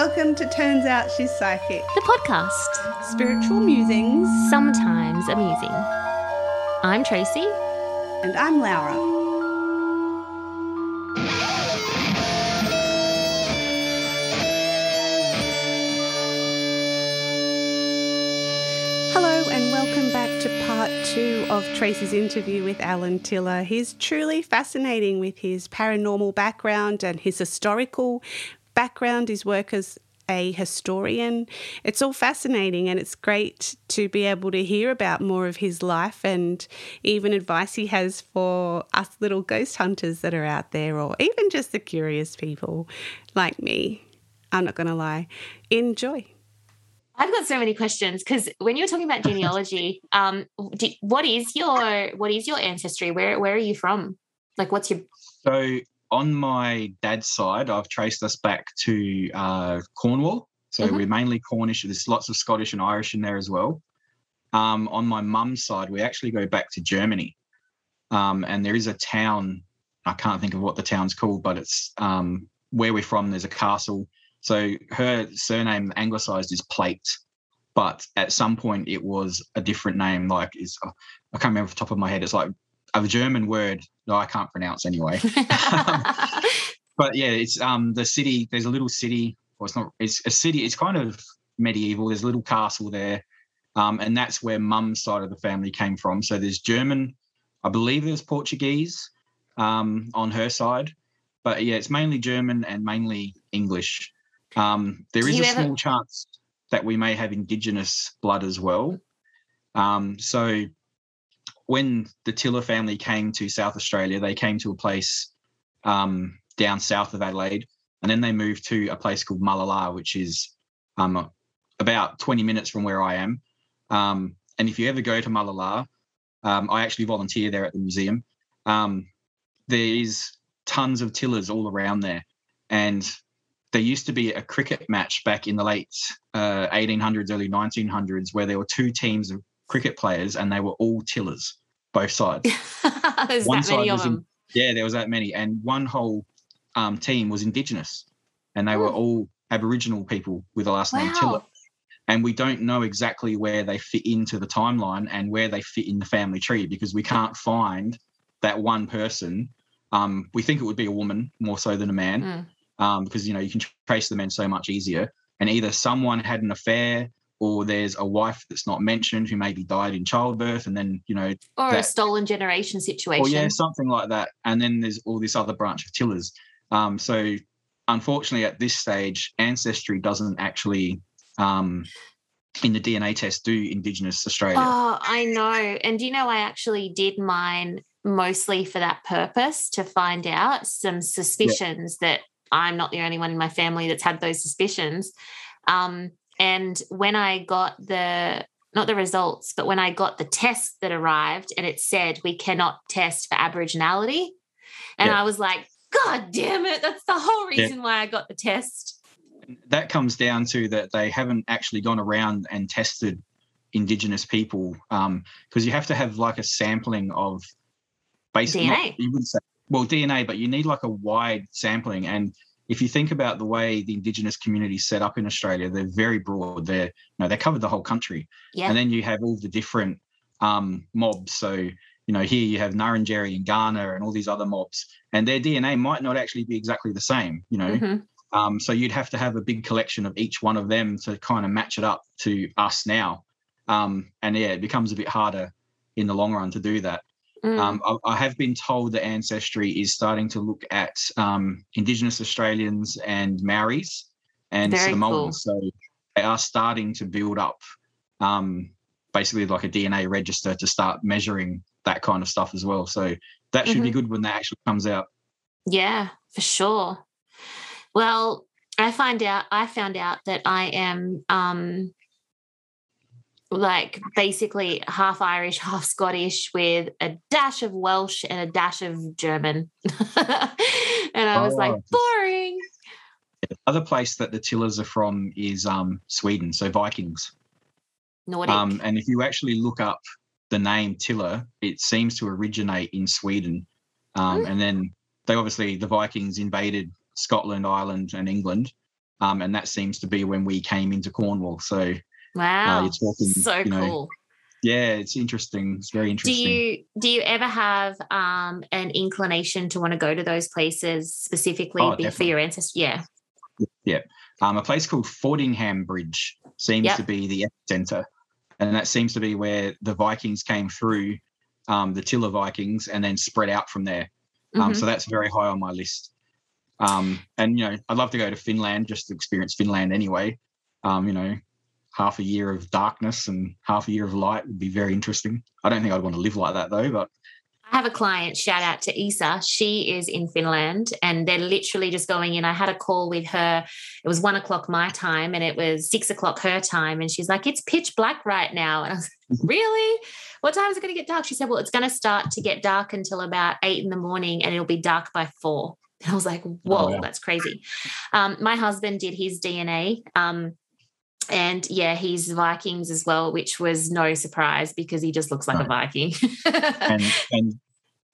Welcome to Turns Out She's Psychic, the podcast. Spiritual musings, sometimes amusing. I'm Tracy. And I'm Laura. Hello, and welcome back to part two of Tracy's interview with Alan Tiller. He's truly fascinating with his paranormal background and his historical background, his work as a historian. It's all fascinating and it's great to be able to hear about more of his life and even advice he has for us little ghost hunters that are out there or even just the curious people like me. I'm not going to lie. Enjoy. I've got so many questions because when you're talking about genealogy, um, do, what is your what is your ancestry? Where where are you from? Like, what's your so on my dad's side, I've traced us back to uh, Cornwall. So mm-hmm. we're mainly Cornish. There's lots of Scottish and Irish in there as well. Um, on my mum's side, we actually go back to Germany. Um, and there is a town, I can't think of what the town's called, but it's um, where we're from. There's a castle. So her surname anglicized is Plate. But at some point, it was a different name. Like, is I can't remember off the top of my head. It's like a German word that I can't pronounce anyway. but yeah, it's um the city. There's a little city. Well, it's not. It's a city. It's kind of medieval. There's a little castle there, um, and that's where Mum's side of the family came from. So there's German. I believe there's Portuguese um, on her side, but yeah, it's mainly German and mainly English. Um, there is a ever... small chance that we may have Indigenous blood as well. Um, so when the Tiller family came to South Australia, they came to a place um, down south of Adelaide, and then they moved to a place called Mallala, which is um, about 20 minutes from where I am. Um, and if you ever go to Mallala, um, I actually volunteer there at the museum. Um, there is tons of tillers all around there, and there used to be a cricket match back in the late uh, 1800s, early 1900s, where there were two teams of cricket players, and they were all tillers, both sides. There's one that many of them. In, yeah, there was that many, and one whole um, team was Indigenous, and they were all Aboriginal people with the last wow. name Tiller. And we don't know exactly where they fit into the timeline and where they fit in the family tree because we can't find that one person. Um, we think it would be a woman more so than a man, mm. um, because you know you can trace the men so much easier. And either someone had an affair or there's a wife that's not mentioned who maybe died in childbirth and then you know or that, a stolen generation situation or yeah something like that. And then there's all this other branch of tillers. Um, so unfortunately at this stage ancestry doesn't actually um, in the dna test do indigenous australia. Oh i know. And you know i actually did mine mostly for that purpose to find out some suspicions yeah. that i'm not the only one in my family that's had those suspicions. Um, and when I got the not the results, but when I got the test that arrived and it said we cannot test for Aboriginality. And yeah. I was like, God damn it, that's the whole reason yeah. why I got the test. That comes down to that they haven't actually gone around and tested Indigenous people because um, you have to have like a sampling of basically DNA. you would say well DNA, but you need like a wide sampling and if you think about the way the indigenous community set up in Australia, they're very broad. They're you know they covered the whole country. Yeah. And then you have all the different um, mobs. So you know here you have Ngarrindjeri and Kaurna and all these other mobs, and their DNA might not actually be exactly the same. You know. Mm-hmm. Um, so you'd have to have a big collection of each one of them to kind of match it up to us now. Um, and yeah, it becomes a bit harder in the long run to do that. Mm. Um, I, I, have been told that Ancestry is starting to look at um, Indigenous Australians and Maoris and Very Samoans. Cool. So they are starting to build up um, basically like a DNA register to start measuring that kind of stuff as well. So that should mm-hmm. be good when that actually comes out. Yeah, for sure. Well, I find out I found out that I am um like basically half Irish, half Scottish, with a dash of Welsh and a dash of German. and I was oh, like, boring. The other place that the Tillers are from is um, Sweden, so Vikings. Nordic. Um, and if you actually look up the name Tiller, it seems to originate in Sweden. Um, mm. And then they obviously, the Vikings invaded Scotland, Ireland, and England. um, and that seems to be when we came into Cornwall. So wow, uh, you're talking so you know, cool. Yeah, it's interesting. It's very interesting. Do you do you ever have um, an inclination to want to go to those places specifically oh, for your ancestors? Yeah. Yeah. Um, a place called Fordingham Bridge seems yep. to be the epicenter, and that seems to be where the Vikings came through, um, the Tiller Vikings, and then spread out from there. Um, mm-hmm. So that's very high on my list. Um, and you know, I'd love to go to Finland just to experience Finland anyway. Um, you know, half a year of darkness and half a year of light would be very interesting. I don't think I'd want to live like that though, but I have a client, shout out to Isa. She is in Finland and they're literally just going in. I had a call with her. It was one o'clock my time and it was six o'clock her time. And she's like, it's pitch black right now. And I was like, really? What time is it going to get dark? She said, well, it's going to start to get dark until about eight in the morning and it'll be dark by four. And I was like, oh, whoa, oh, yeah. that's crazy. Um, my husband did his DNA. Um, and yeah, he's Vikings as well, which was no surprise because he just looks like no. a Viking. and and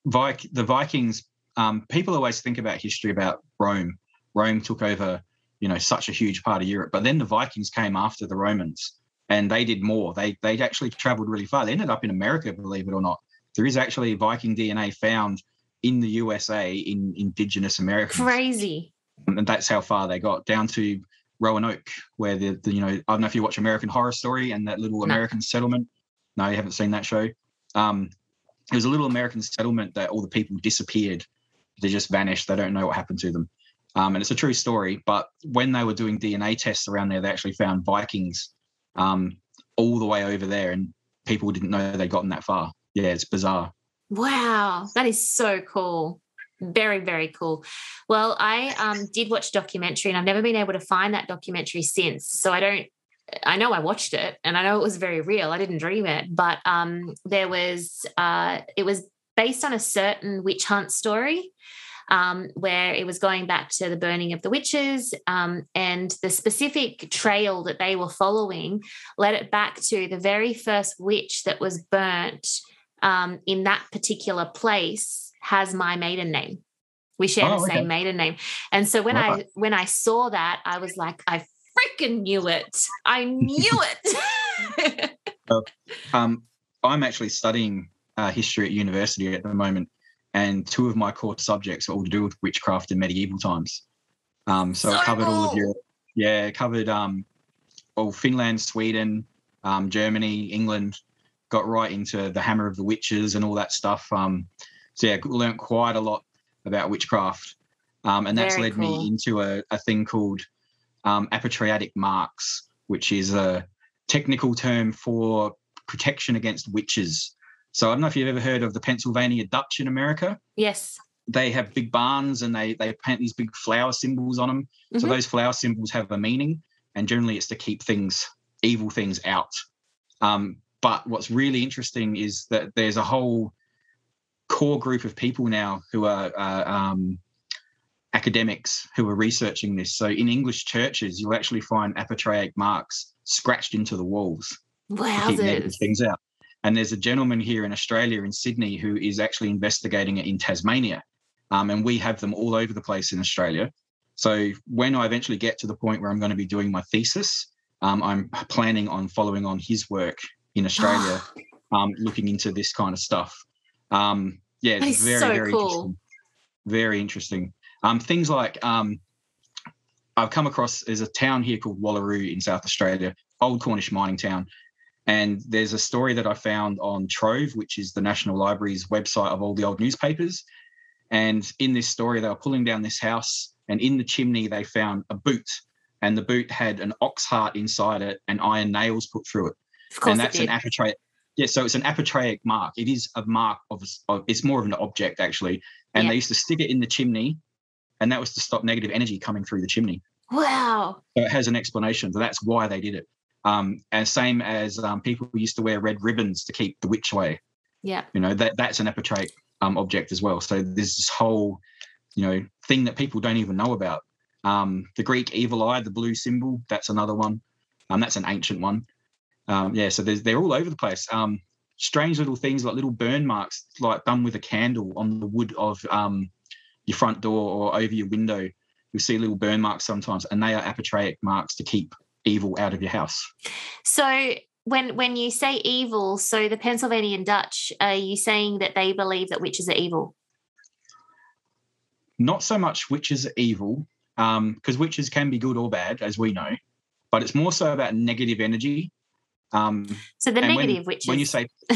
Vik- the Vikings, um, people always think about history about Rome. Rome took over, you know, such a huge part of Europe, but then the Vikings came after the Romans, and they did more. They they actually travelled really far. They ended up in America, believe it or not. There is actually Viking DNA found in the USA in indigenous Americans. Crazy. And that's how far they got down to Roanoke, where the, the, you know I don't know if you watch American Horror Story and that little no. American settlement. No, you haven't seen that show. Um, it was a little American settlement that all the people disappeared. They just vanished. They don't know what happened to them. Um, and it's a true story. But when they were doing DNA tests around there, they actually found Vikings um, all the way over there, and people didn't know they'd gotten that far. Yeah, it's bizarre. Wow, that is so cool very very cool. Well i um, did watch a documentary and i've never been able to find that documentary since so i don't i know i watched it and i know it was very real i didn't dream it but um, there was uh, it was based on a certain witch hunt story um, where it was going back to the burning of the witches um, and the specific trail that they were following led it back to the very first witch that was burnt um, in that particular place has my maiden name. We share oh, the okay. same maiden name. And so when I when I saw that, I was like, I freaking knew it. I knew it. uh, um, I'm actually studying uh, history at university at the moment, and two of my core subjects are all to do with witchcraft in medieval times. Um, so, so I covered cool. all of Europe. Yeah, covered um, well, Finland, Sweden, um, Germany, England. Got right into the Hammer of the Witches and all that stuff. Um, so yeah, learned quite a lot about witchcraft, um, and that's Very led cool. me into a, a thing called um, apotropaic marks, which is a technical term for protection against witches. So I don't know if you've ever heard of the Pennsylvania Dutch in America. Yes. They have big barns and they they paint these big flower symbols on them. Mm-hmm. So those flower symbols have a meaning, and generally it's to keep things, evil things out. Um, but what's really interesting is that there's a whole core group of people now who are uh, um, academics who are researching this. So in English churches, you'll actually find apotropaic marks scratched into the walls. Wow, things out. And there's a gentleman here in Australia, in Sydney, who is actually investigating it in Tasmania. Um, and we have them all over the place in Australia. So when I eventually get to the point where I'm going to be doing my thesis, um, I'm planning on following on his work in Australia, um, looking into this kind of stuff. Um, yeah, it's very, so very cool. interesting. Very interesting. Um, things like um, I've come across there's a town here called Wallaroo in South Australia, old Cornish mining town. And there's a story that I found on Trove, which is the National Library's website of all the old newspapers. And in this story, they were pulling down this house, and in the chimney, they found a boot, and the boot had an ox heart inside it and iron nails put through it. and that's an apotropaic yeah, so it's an apotropaic mark. It is a mark of, of it's more of an object actually, and yeah. they used to stick it in the chimney, and that was to stop negative energy coming through the chimney. Wow! So it has an explanation. So that's why they did it. Um, and same as um, people used to wear red ribbons to keep the witch away. Yeah. You know that that's an apotropaic um, object as well. So there's this whole, you know, thing that people don't even know about. Um, the Greek evil eye, the blue symbol, that's another one. Um, that's an ancient one. Um, yeah, so they're all over the place. Um, strange little things like little burn marks, like done with a candle on the wood of um, your front door or over your window. you'll see little burn marks sometimes, and they are apotropaic marks to keep evil out of your house. So when when you say evil, so the Pennsylvanian Dutch, are you saying that they believe that witches are evil? Not so much witches are evil, because um, witches can be good or bad, as we know, but it's more so about negative energy. Um, so the negative when, witches. When you say,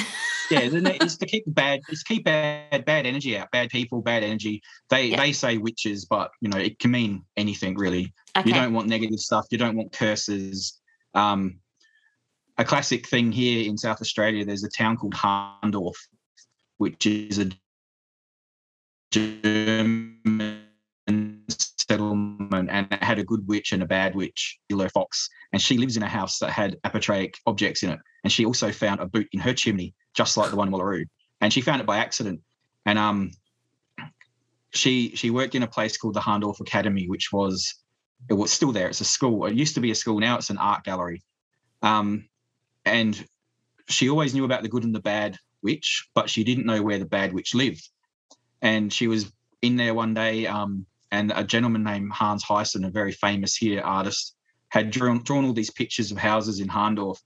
yeah, it's to keep bad, it's keep bad, bad energy out, bad people, bad energy. They yeah. they say witches, but you know it can mean anything really. Okay. You don't want negative stuff. You don't want curses. Um, a classic thing here in South Australia, there's a town called Hahndorf, which is a German and it had a good witch and a bad witch, Ilo Fox. And she lives in a house that had apotropaic objects in it. And she also found a boot in her chimney, just like the one in Wallaroo. And she found it by accident. And um, she she worked in a place called the Hahndorf Academy, which was it was still there. It's a school. It used to be a school. Now it's an art gallery. Um, and she always knew about the good and the bad witch, but she didn't know where the bad witch lived. And she was in there one day um, and a gentleman named Hans Heysen, a very famous here artist, had drawn, drawn all these pictures of houses in Hahndorf.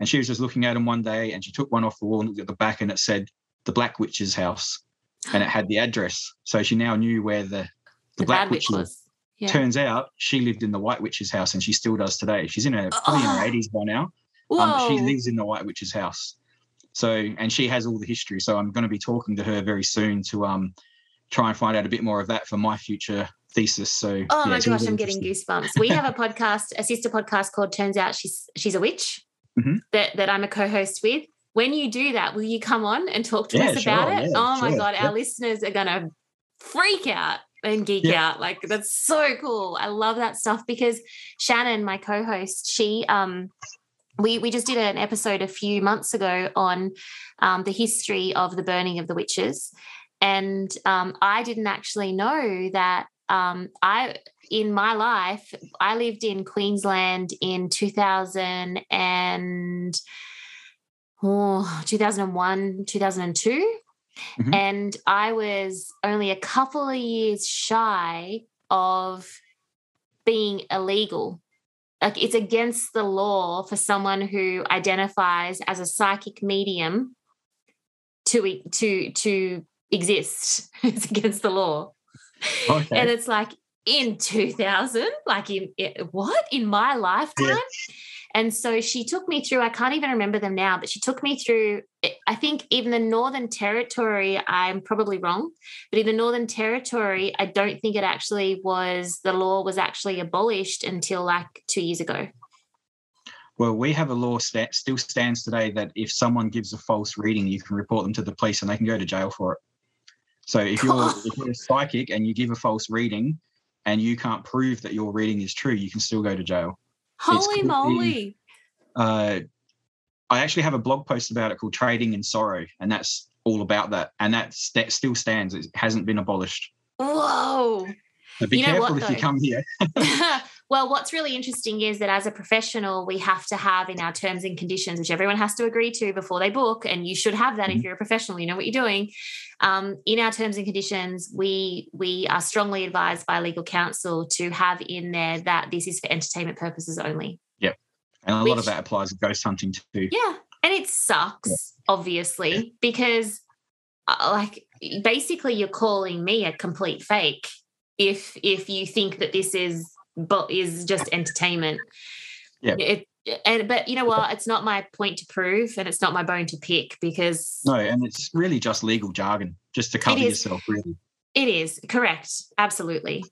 And she was just looking at them one day and she took one off the wall and looked at the back and it said, The Black Witch's house. And it had the address. So she now knew where the, the, the Black Witch was. Yeah. Turns out she lived in the White Witch's house and she still does today. She's in her, probably in her 80s by now. Um, she lives in the White Witch's house. So, and she has all the history. So I'm going to be talking to her very soon to um, try and find out a bit more of that for my future thesis. So, oh yeah, my gosh, I'm getting goosebumps. We have a podcast, a sister podcast called "Turns Out She's She's a Witch," mm-hmm. that that I'm a co-host with. When you do that, will you come on and talk to yeah, us sure, about it? Yeah, oh my sure, god, our listeners are gonna freak out and geek out. Like that's so cool. I love that stuff because Shannon, my co-host, she um we we just did an episode a few months ago on um, the history of the burning of the witches, and um, I didn't actually know that um, I in my life I lived in Queensland in 2000 and oh, 2001 2002 mm-hmm. and I was only a couple of years shy of being illegal like it's against the law for someone who identifies as a psychic medium to to to exist it's against the law okay. and it's like in 2000 like in eh, what in my lifetime yeah. And so she took me through, I can't even remember them now, but she took me through, eh, I think even the Northern Territory, I'm probably wrong, but in the Northern Territory, I don't think it actually was, the law was actually abolished until like two years ago. Well, we have a law that still stands today that if someone gives a false reading, you can report them to the police and they can go to jail for it. So if you're, if you're a psychic and you give a false reading and you can't prove that your reading is true, you can still go to jail. Holy moly. Uh, I actually have a blog post about it called Trading in Sorrow, and that's all about that. And that st- still stands. It hasn't been abolished. Whoa. Be You know careful what, if you come here. well, what's really interesting is that as a professional, we have to have in our terms and conditions, which everyone has to agree to before they book, and you should have that if Mhm. you're a professional, you know what you're doing. Um, in our terms and conditions, we we are strongly advised by legal counsel to have in there that this is for entertainment purposes only. Yep, and a lot of that applies to ghost hunting too. Yeah, and it sucks, obviously, because uh, like basically you're calling me a complete fake if if you think that this is but is just entertainment. Yeah. It, and but you know what? It's not my point to prove, and it's not my bone to pick because No, and it's really just legal jargon, just to cover yourself, really. It is correct. Absolutely.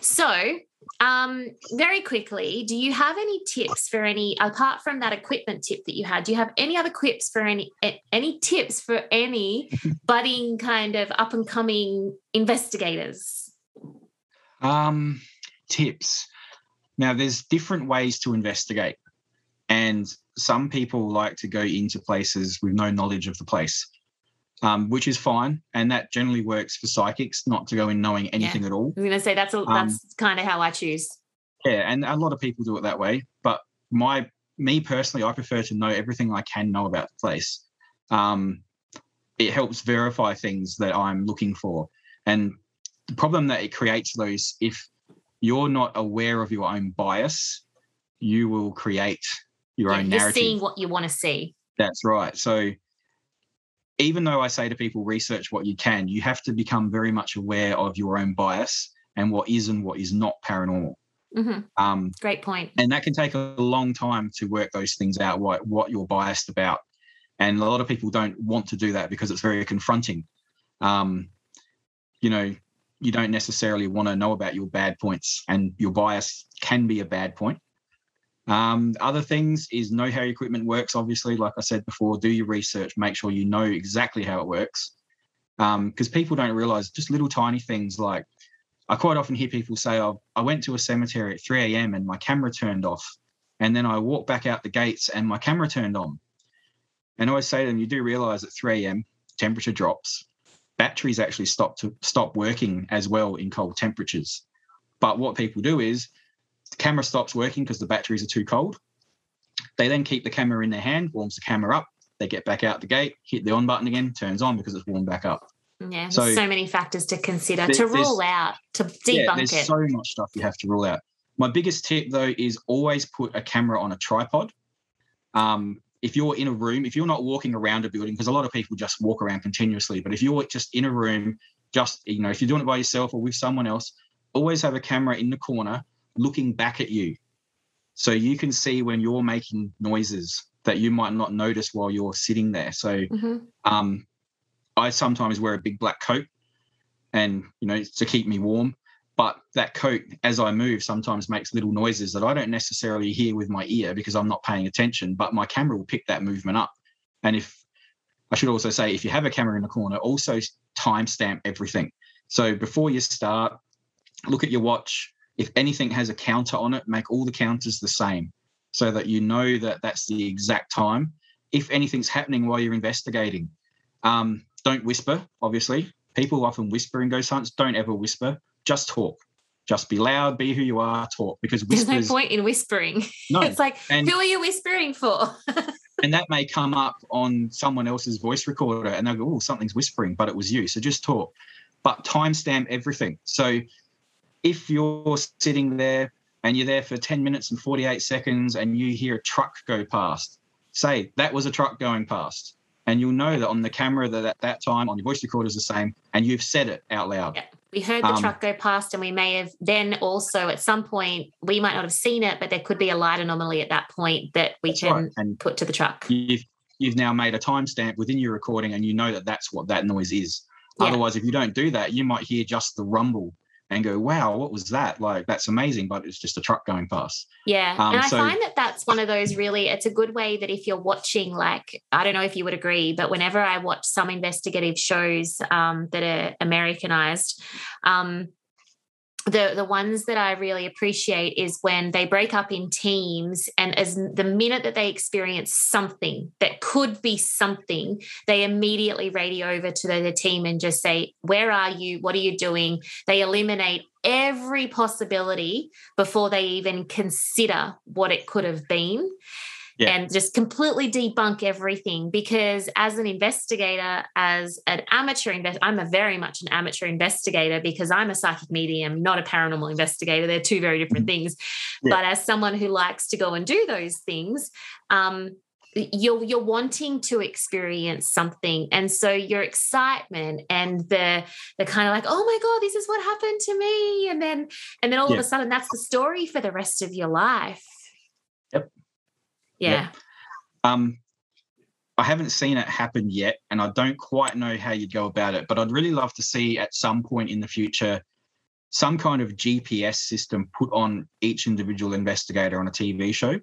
So, um, very quickly, do you have any tips for any apart from that equipment tip that you had? Do you have any other quips for any any tips for any budding kind of up and coming investigators? Um, tips. Now, there's different ways to investigate, and some people like to go into places with no knowledge of the place, um, which is fine, and that generally works for psychics, not to go in knowing anything at all. I was going to say that's a, Um, that's kind of how I choose. Yeah, and a lot of people do it that way. But my me personally, I prefer to know everything I can know about the place. Um, it helps verify things that I'm looking for. And the problem that it creates those if you're not aware of your own bias, you will create your Yeah, own you're narrative. seeing what you want to see. That's right. So even though I say to people, research what you can, you have to become very much aware of your own bias and what is and what is not paranormal. hmm Um, Great point. and that can take a long time to work those things out, what, what you're biased about. And a lot of people don't want to do that because it's very confronting. Um, you know, you don't necessarily want to know about your bad points, and your bias can be a bad point. Um, other things is know how your equipment works. Obviously, like I said before, do your research, make sure you know exactly how it works. Because people don't realize just little tiny things like I quite often hear people say, oh, I went to a cemetery at 3 a.m. and my camera turned off. And then I walked back out the gates and my camera turned on. And I always say to them, you do realize at 3 a.m. temperature drops. Batteries actually stop to stop working as well in cold temperatures. But what people do is the camera stops working because the batteries are too cold. They then keep the camera in their hand, warms the camera up. They get back out the gate, hit the on button again, turns on because it's warmed back up. Yeah, So- so many factors to consider to rule out, to yeah, debunk there's it. There's so much stuff you have to rule out. My biggest tip though is always put a camera on a tripod. Um, if you're in a room, if you're not walking around a building, because a lot of people just walk around continuously, but if you're just in a room, just you know, if you're doing it by yourself or with someone else, always have a camera in the corner looking back at you, so you can see when you're making noises that you might not notice while you're sitting there. So Mhm. um, I sometimes wear a big black coat, and you know to keep me warm. But that coat, as I move, sometimes makes little noises that I don't necessarily hear with my ear because I'm not paying attention. But my camera will pick that movement up. And if I should also say, if you have a camera in the corner, also timestamp everything. So before you start, look at your watch. If anything has a counter on it, make all the counters the same so that you know that that's the exact time. If anything's happening while you're investigating, um, don't whisper, obviously. People often whisper in ghost hunts. Don't ever whisper. Just talk. Just be loud, be who you are, talk. Because There's whispers, no point in whispering. no, it's like, and- who are you whispering for? and that may come up on someone else's voice recorder and they'll go, oh, something's whispering, but it was you. So just talk. But timestamp everything. So if you're sitting there and you're there for 10 minutes and 48 seconds and you hear a truck go past, say that was a truck going past. And you'll know that on the camera that at that time on your voice recorder is the same, and you've said it out loud. Yeah. We heard the Um, truck go past, and we may have then also at some point, we might not have seen it, but there could be a light anomaly at that point that we can right. Put to the truck. you've you've now made a timestamp within your recording and you know that that's what that noise is Yeah. otherwise if you don't do that you might hear just the rumble and go wow what was that like that's amazing but it's just a truck going past Yeah. Um, and I so- find that that's one of those really, it's a good way that if you're watching, like, I don't know if you would agree, but whenever I watch some investigative shows um, that are Americanized, um, the the ones that I really appreciate is when they break up in teams and as the minute that they experience something that could be something they immediately radio over to the, the team and just say where are you? What are you doing? They eliminate every possibility before they even consider what it could have been Yeah. and just completely debunk everything because as an investigator as an amateur invest i'm a very much an amateur investigator because i'm a psychic medium not a paranormal investigator they're two very different things Yeah. but as someone who likes to go and do those things um you're you're wanting to experience something and so your excitement and the the kind of like oh my god this is what happened to me and then and then all Yeah. of a sudden that's the story for the rest of your life Yep. Yeah. Yep. um i haven't seen it happen yet and i don't quite know how you'd go about it but i'd really love to see at some point in the future some kind of gps system put on each individual investigator on a tv show.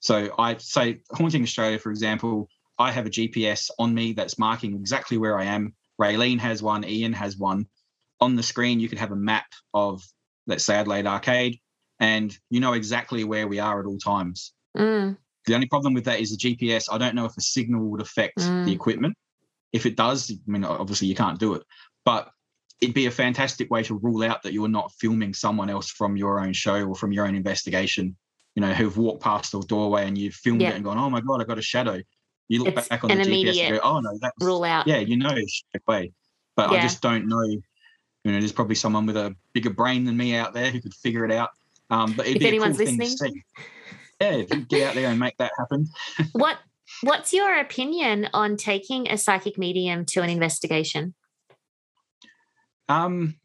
So i say haunting australia for example i have a gps on me that's marking exactly where i am. Raylene has one ian has one. On the screen you could have a map of let's say adelaide arcade and you know exactly where we are at all times. Mm, the only problem with that is the GPS. I don't know if a signal would affect Mm. the equipment. If it does, I mean, obviously you can't do it, but it'd be a fantastic way to rule out that you're not filming someone else from your own show or from your own investigation, you know, who've walked past the doorway and you've filmed Yeah. it and gone, oh my God, I got a shadow. You look It's back on the GPS and go, oh no, that's, rule out yeah, you know, straight away. But I just don't know. You know, there's probably someone with a bigger brain than me out there who could figure it out. Um, but it'd if be anyone's a cool listening. thing to see. Yeah, if you get out there and make that happen. what What's your opinion on taking a psychic medium to an investigation? Um,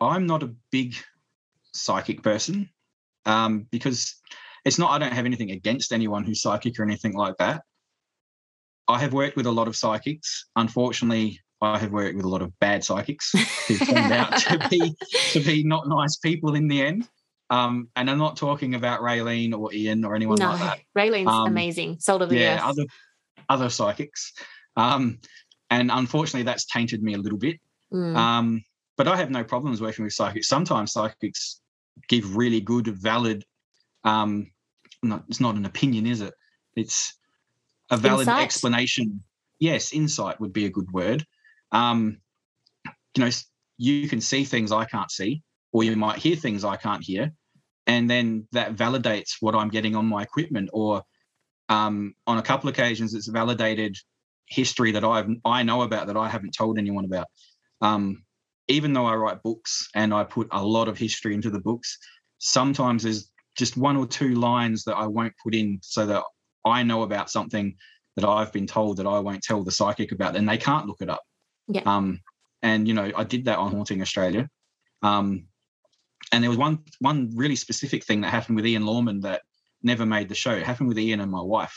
I'm not a big psychic person um, because it's not, I don't have anything against anyone who's psychic or anything like that. I have worked with a lot of psychics. Unfortunately, I have worked with a lot of bad psychics who turned out to be to be not nice people in the end. Um, and I'm not talking about Raylene or Ian or anyone no, like that. Raylene's Um, amazing. Soul of the yeah, earth. other other psychics. Um, and unfortunately, that's tainted me a little bit. Mm. Um, but I have no problems working with psychics. Sometimes psychics give really good, valid. Um, not, it's not an opinion, is it? It's a valid Insight? explanation. Yes, insight would be a good word. Um, you know, you can see things I can't see, or you might hear things I can't hear, and then that validates what I'm getting on my equipment. Or um, on a couple of occasions, it's validated history that I've I know about that I haven't told anyone about. Um, even though I write books and I put a lot of history into the books, sometimes there's just one or two lines that I won't put in so that I know about something that I've been told that I won't tell the psychic about, and they can't look it up. Yeah. Um, and you know, I did that on Haunting Australia. Um, and there was one one really specific thing that happened with Ian Lawman that never made the show. It happened with Ian and my wife.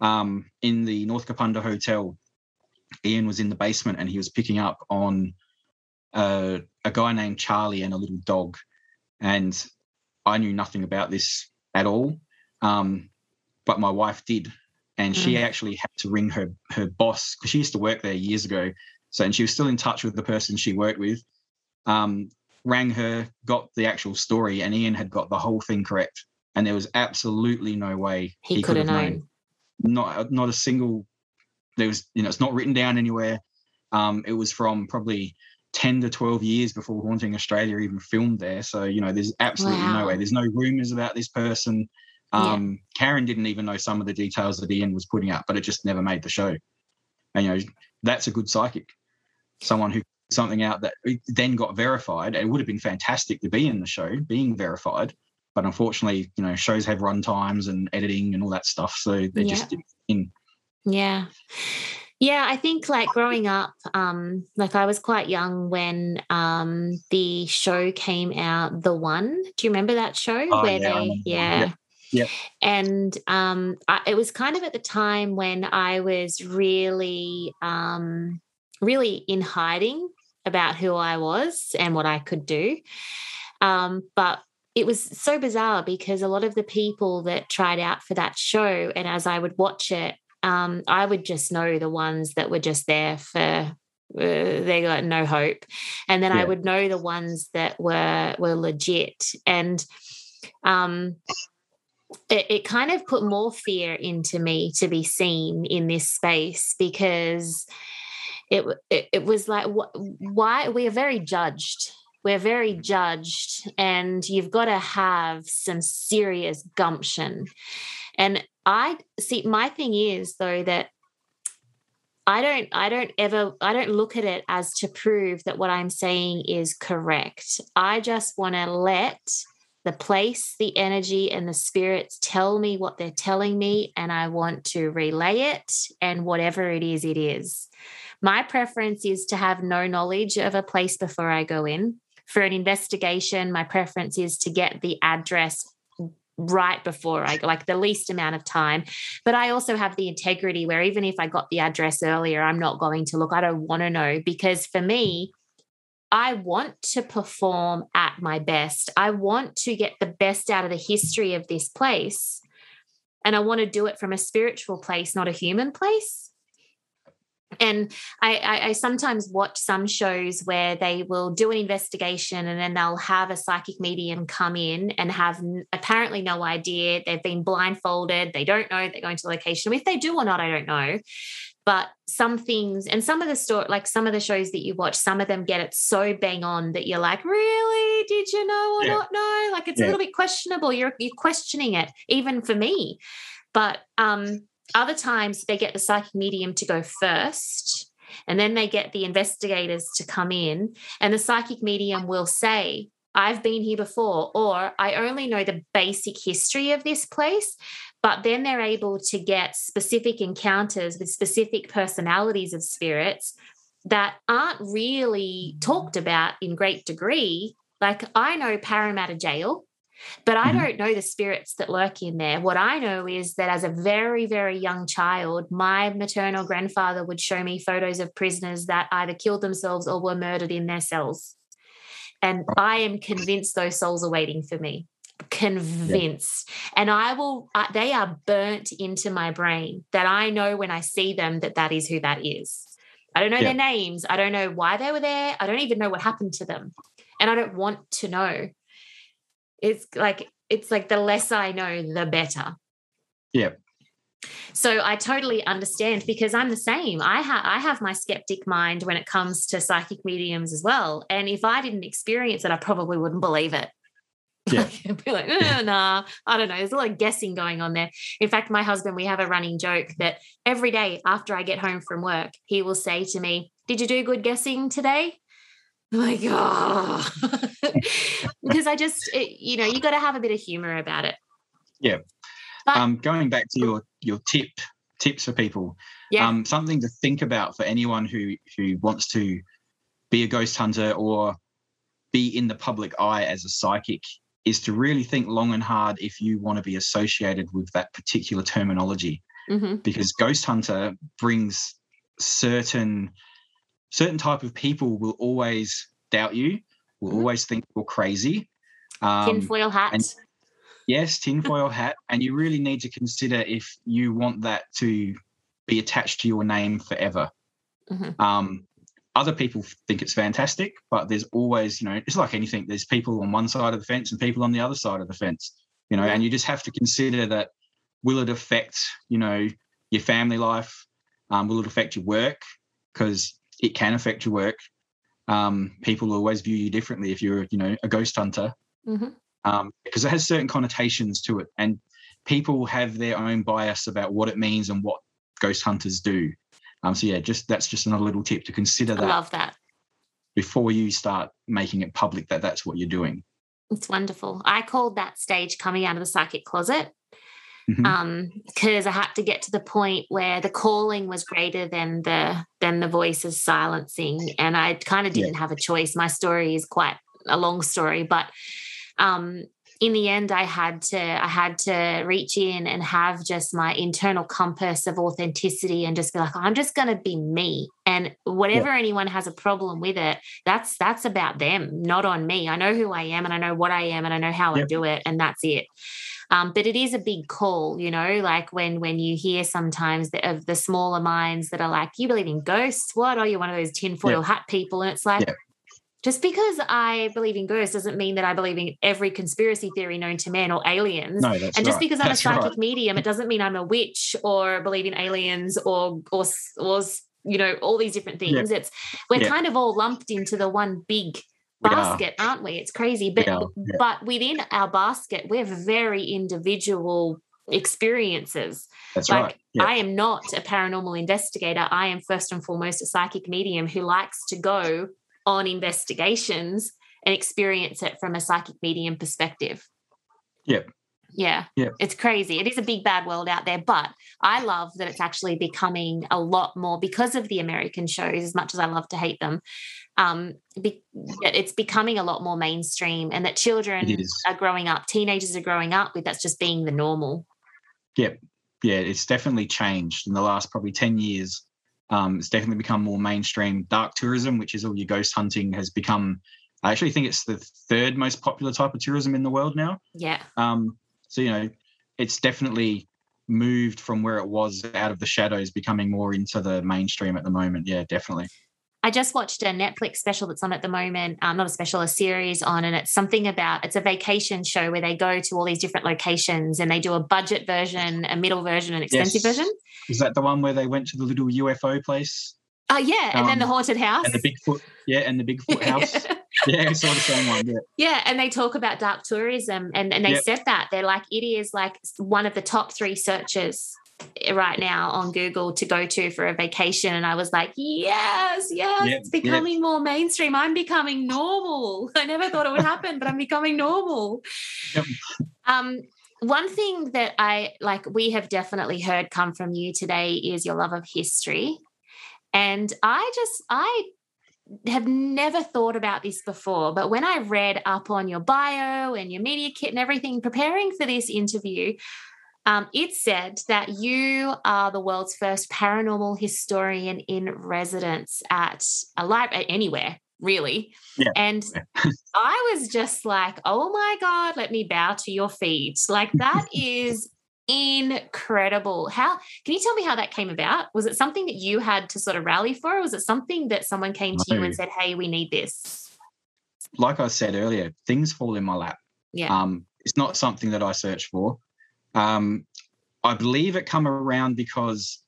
Um, in the North Kapunda Hotel, Ian was in the basement and he was picking up on uh, a guy named Charlie and a little dog. And I knew nothing about this at all. Um, but my wife did. And she Mm. actually had to ring her her boss because she used to work there years ago. So and she was still in touch with the person she worked with. Um, rang her, got the actual story, and Ian had got the whole thing correct. And there was absolutely no way he, could have known. not not a single there was you know it's not written down anywhere um it was from probably 10 to 12 years before haunting australia even filmed there so you know there's absolutely Wow. no way there's no rumors about this person Yeah. um karen didn't even know some of the details that ian was putting out but it just never made the show and you know that's a good psychic someone who something out that then got verified it would have been fantastic to be in the show being verified but unfortunately you know shows have run times and editing and all that stuff so they're Yeah. just in Yeah. Yeah, I think like growing up, um, like I was quite young when um the show came out, The One. Do you remember that show? Oh, Where yeah, they yeah. Yep. Yep. And um I, it was kind of at the time when I was really um really in hiding about who I was and what I could do. Um, but it was so bizarre because a lot of the people that tried out for that show, and as I would watch it, um, I would just know the ones that were just there for uh, they got no hope, and then I would know the ones that were were legit, and um, it, it kind of put more fear into me to be seen in this space because it it, it was like wh- why we are very judged. We're very judged and you've got to have some serious gumption. And i see my thing is though that i don't i don't ever i don't look at it as to prove that what i'm saying is correct. I just want to let the place the energy and the spirits tell me what they're telling me and i want to relay it and whatever it is it is my preference is to have no knowledge of a place before I go in. For an investigation, my preference is to get the address right before I go, like the least amount of time. But I also have the integrity where even if I got the address earlier, I'm not going to look. I don't want to know because for me, I want to perform at my best. I want to get the best out of the history of this place. And I want to do it from a spiritual place, not a human place and I, I, I sometimes watch some shows where they will do an investigation and then they'll have a psychic medium come in and have apparently no idea. They've been blindfolded. They don't know they're going to the location. If they do or not, I don't know. But some things and some of the story, like some of the shows that you watch, some of them get it so bang on that you're like, really? Did you know or Yeah. not know? Like it's a little bit questionable. You're you're questioning it, even for me. But um other times they get the psychic medium to go first And then they get the investigators to come in, and the psychic medium will say, I've been here before, or I only know the basic history of this place. But then they're able to get specific encounters with specific personalities of spirits that aren't really talked about in great degree. Like I know Parramatta Jail, but I mm-hmm. don't know the spirits that lurk in there. What I know is that as a very, very young child, my maternal grandfather would show me photos of prisoners that either killed themselves or were murdered in their cells. And I am convinced those souls are waiting for me. Convinced. Yeah. And I will, uh, they are burnt into my brain that I know when I see them that that is who that is. I don't know yeah. their names. I don't know why they were there. I don't even know what happened to them. And I don't want to know it's like it's like the less I know, the better. Yeah. So I totally understand because I'm the same. I have I have my skeptic mind when it comes to psychic mediums as well. And if I didn't experience it, I probably wouldn't believe it. Yeah. be like, eh, nah, I don't know. There's a lot of guessing going on there. In fact, my husband, we have a running joke that every day after I get home from work, he will say to me, Did you do good guessing today? I'm like, oh, because I just, it, you know, you got to have a bit of humor about it. Yeah. But, um, going back to your your tip tips for people. Yeah. Um, something to think about for anyone who who wants to be a ghost hunter or be in the public eye as a psychic is to really think long and hard if you want to be associated with that particular terminology mm-hmm. because ghost hunter brings certain certain type of people will always doubt you, will mm-hmm. always think you're crazy. Um, tinfoil hat. And, yes, tinfoil hat. And you really need to consider if you want that to be attached to your name forever. Mm-hmm. Um, other people think it's fantastic, but there's always, you know, it's like anything. There's people on one side of the fence and people on the other side of the fence, you know, and you just have to consider that will it affect, you know, your family life? Um, will it affect your work? Because it can affect your work. Um, people always view you differently if you're, you know, a ghost hunter, mm-hmm. um, because it has certain connotations to it, and people have their own bias about what it means and what ghost hunters do. Um, so yeah, just that's just another little tip to consider. That I love that before you start making it public that that's what you're doing. It's wonderful. I called that stage coming out of the psychic closet mm-hmm. um because i had to get to the point where the calling was greater than the than the voices silencing and i kind of didn't yeah. have a choice my story is quite a long story but um in the end i had to i had to reach in and have just my internal compass of authenticity and just be like i'm just going to be me and whatever yeah. anyone has a problem with it that's that's about them not on me i know who i am and i know what i am and i know how i do it and that's it um, but it is a big call, you know, like when when you hear sometimes the, of the smaller minds that are like, "You believe in ghosts? What are you one of those tinfoil yeah. hat people?" And it's like. Yeah. Just because I believe in ghosts doesn't mean that I believe in every conspiracy theory known to man or aliens. No, that's and just right. because I'm that's a psychic right. medium, it doesn't mean I'm a witch or believe in aliens or or or you know all these different things. Yeah. It's we're kind of all lumped into the one big basket, aren't we? It's crazy. But yeah. but within our basket, we have very individual experiences. That's like, right. Yeah. I am not a paranormal investigator. I am first and foremost a psychic medium who likes to go on investigations and experience it from a psychic medium perspective. Yep. Yeah. Yeah. It's crazy. It is a big bad world out there, but I love that it's actually becoming a lot more because of the American shows, as much as I love to hate them. Um, be, it's becoming a lot more mainstream and that children are growing up, teenagers are growing up with that's just being the normal. Yep. Yeah, it's definitely changed in the last probably 10 years. Um, it's definitely become more mainstream. Dark tourism, which is all your ghost hunting, has become I actually think it's the third most popular type of tourism in the world now. Yeah. Um, so, you know, it's definitely moved from where it was out of the shadows, becoming more into the mainstream at the moment. Yeah, definitely. I just watched a Netflix special that's on at the moment, um, not a special, a series on, and it's something about it's a vacation show where they go to all these different locations and they do a budget version, a middle version, an expensive yes. version. Is that the one where they went to the little UFO place? Oh yeah, and um, then the um, haunted house and the Bigfoot. Yeah, and the Bigfoot house. yeah, all the same one. Yeah. Yeah, and they talk about dark tourism, and and they yep. said that they're like it is like one of the top three searches right now on Google to go to for a vacation. And I was like, yes, yes, yep, it's becoming yep. more mainstream. I'm becoming normal. I never thought it would happen, but I'm becoming normal. Yep. Um, one thing that I like, we have definitely heard come from you today is your love of history. And I just, I have never thought about this before, but when I read up on your bio and your media kit and everything, preparing for this interview, um, it said that you are the world's first paranormal historian in residence at a library, anywhere, really. Yeah. And I was just like, oh my God, let me bow to your feet. Like, that is incredible. How can you tell me how that came about? Was it something that you had to sort of rally for, or was it something that someone came to you and said, Hey, we need this? Like I said earlier, things fall in my lap. Yeah. Um, it's not something that I search for. Um, I believe it come around because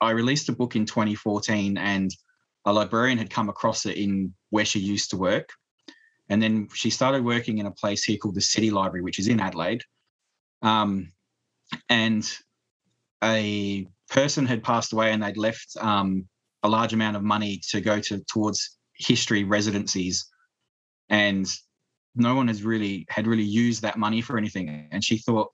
I released a book in 2014 and a librarian had come across it in where she used to work. And then she started working in a place here called the City Library, which is in Adelaide. Um, and a person had passed away and they'd left um, a large amount of money to go to towards history residencies. And no one has really had really used that money for anything. And she thought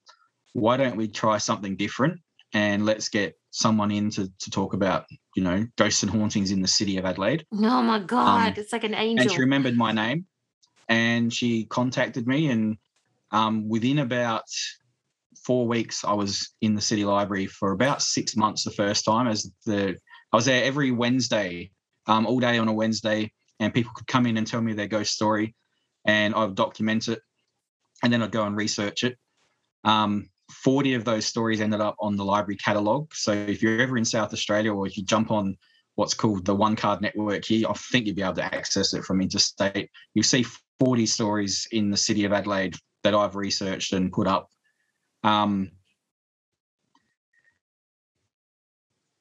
why don't we try something different and let's get someone in to, to talk about you know ghosts and hauntings in the city of adelaide. Oh my god um, it's like an angel and she remembered my name and she contacted me and um, within about four weeks, I was in the city library for about six months the first time. As the I was there every Wednesday, um, all day on a Wednesday, and people could come in and tell me their ghost story, and I would document it, and then I'd go and research it. Um, 40 of those stories ended up on the library catalogue. So if you're ever in South Australia or if you jump on what's called the One Card Network here, I think you'll be able to access it from interstate. You'll see 40 stories in the city of Adelaide that I've researched and put up um,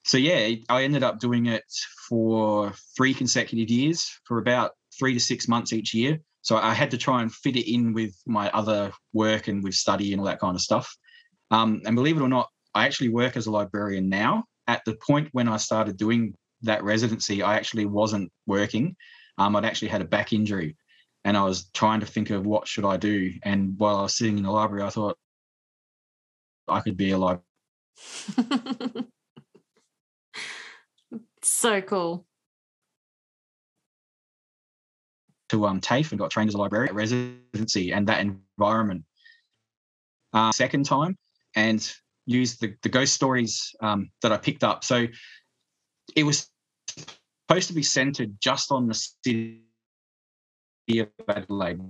so yeah, I ended up doing it for three consecutive years for about three to six months each year. So I had to try and fit it in with my other work and with study and all that kind of stuff. Um, and believe it or not, I actually work as a librarian now. At the point when I started doing that residency, I actually wasn't working. Um, I'd actually had a back injury, and I was trying to think of what should I do. And while I was sitting in the library, I thought, I could be alive. so cool. To um TAFE and got trained as a librarian at residency and that environment. Uh, second time and used the, the ghost stories um, that I picked up. So it was supposed to be centered just on the city of Adelaide,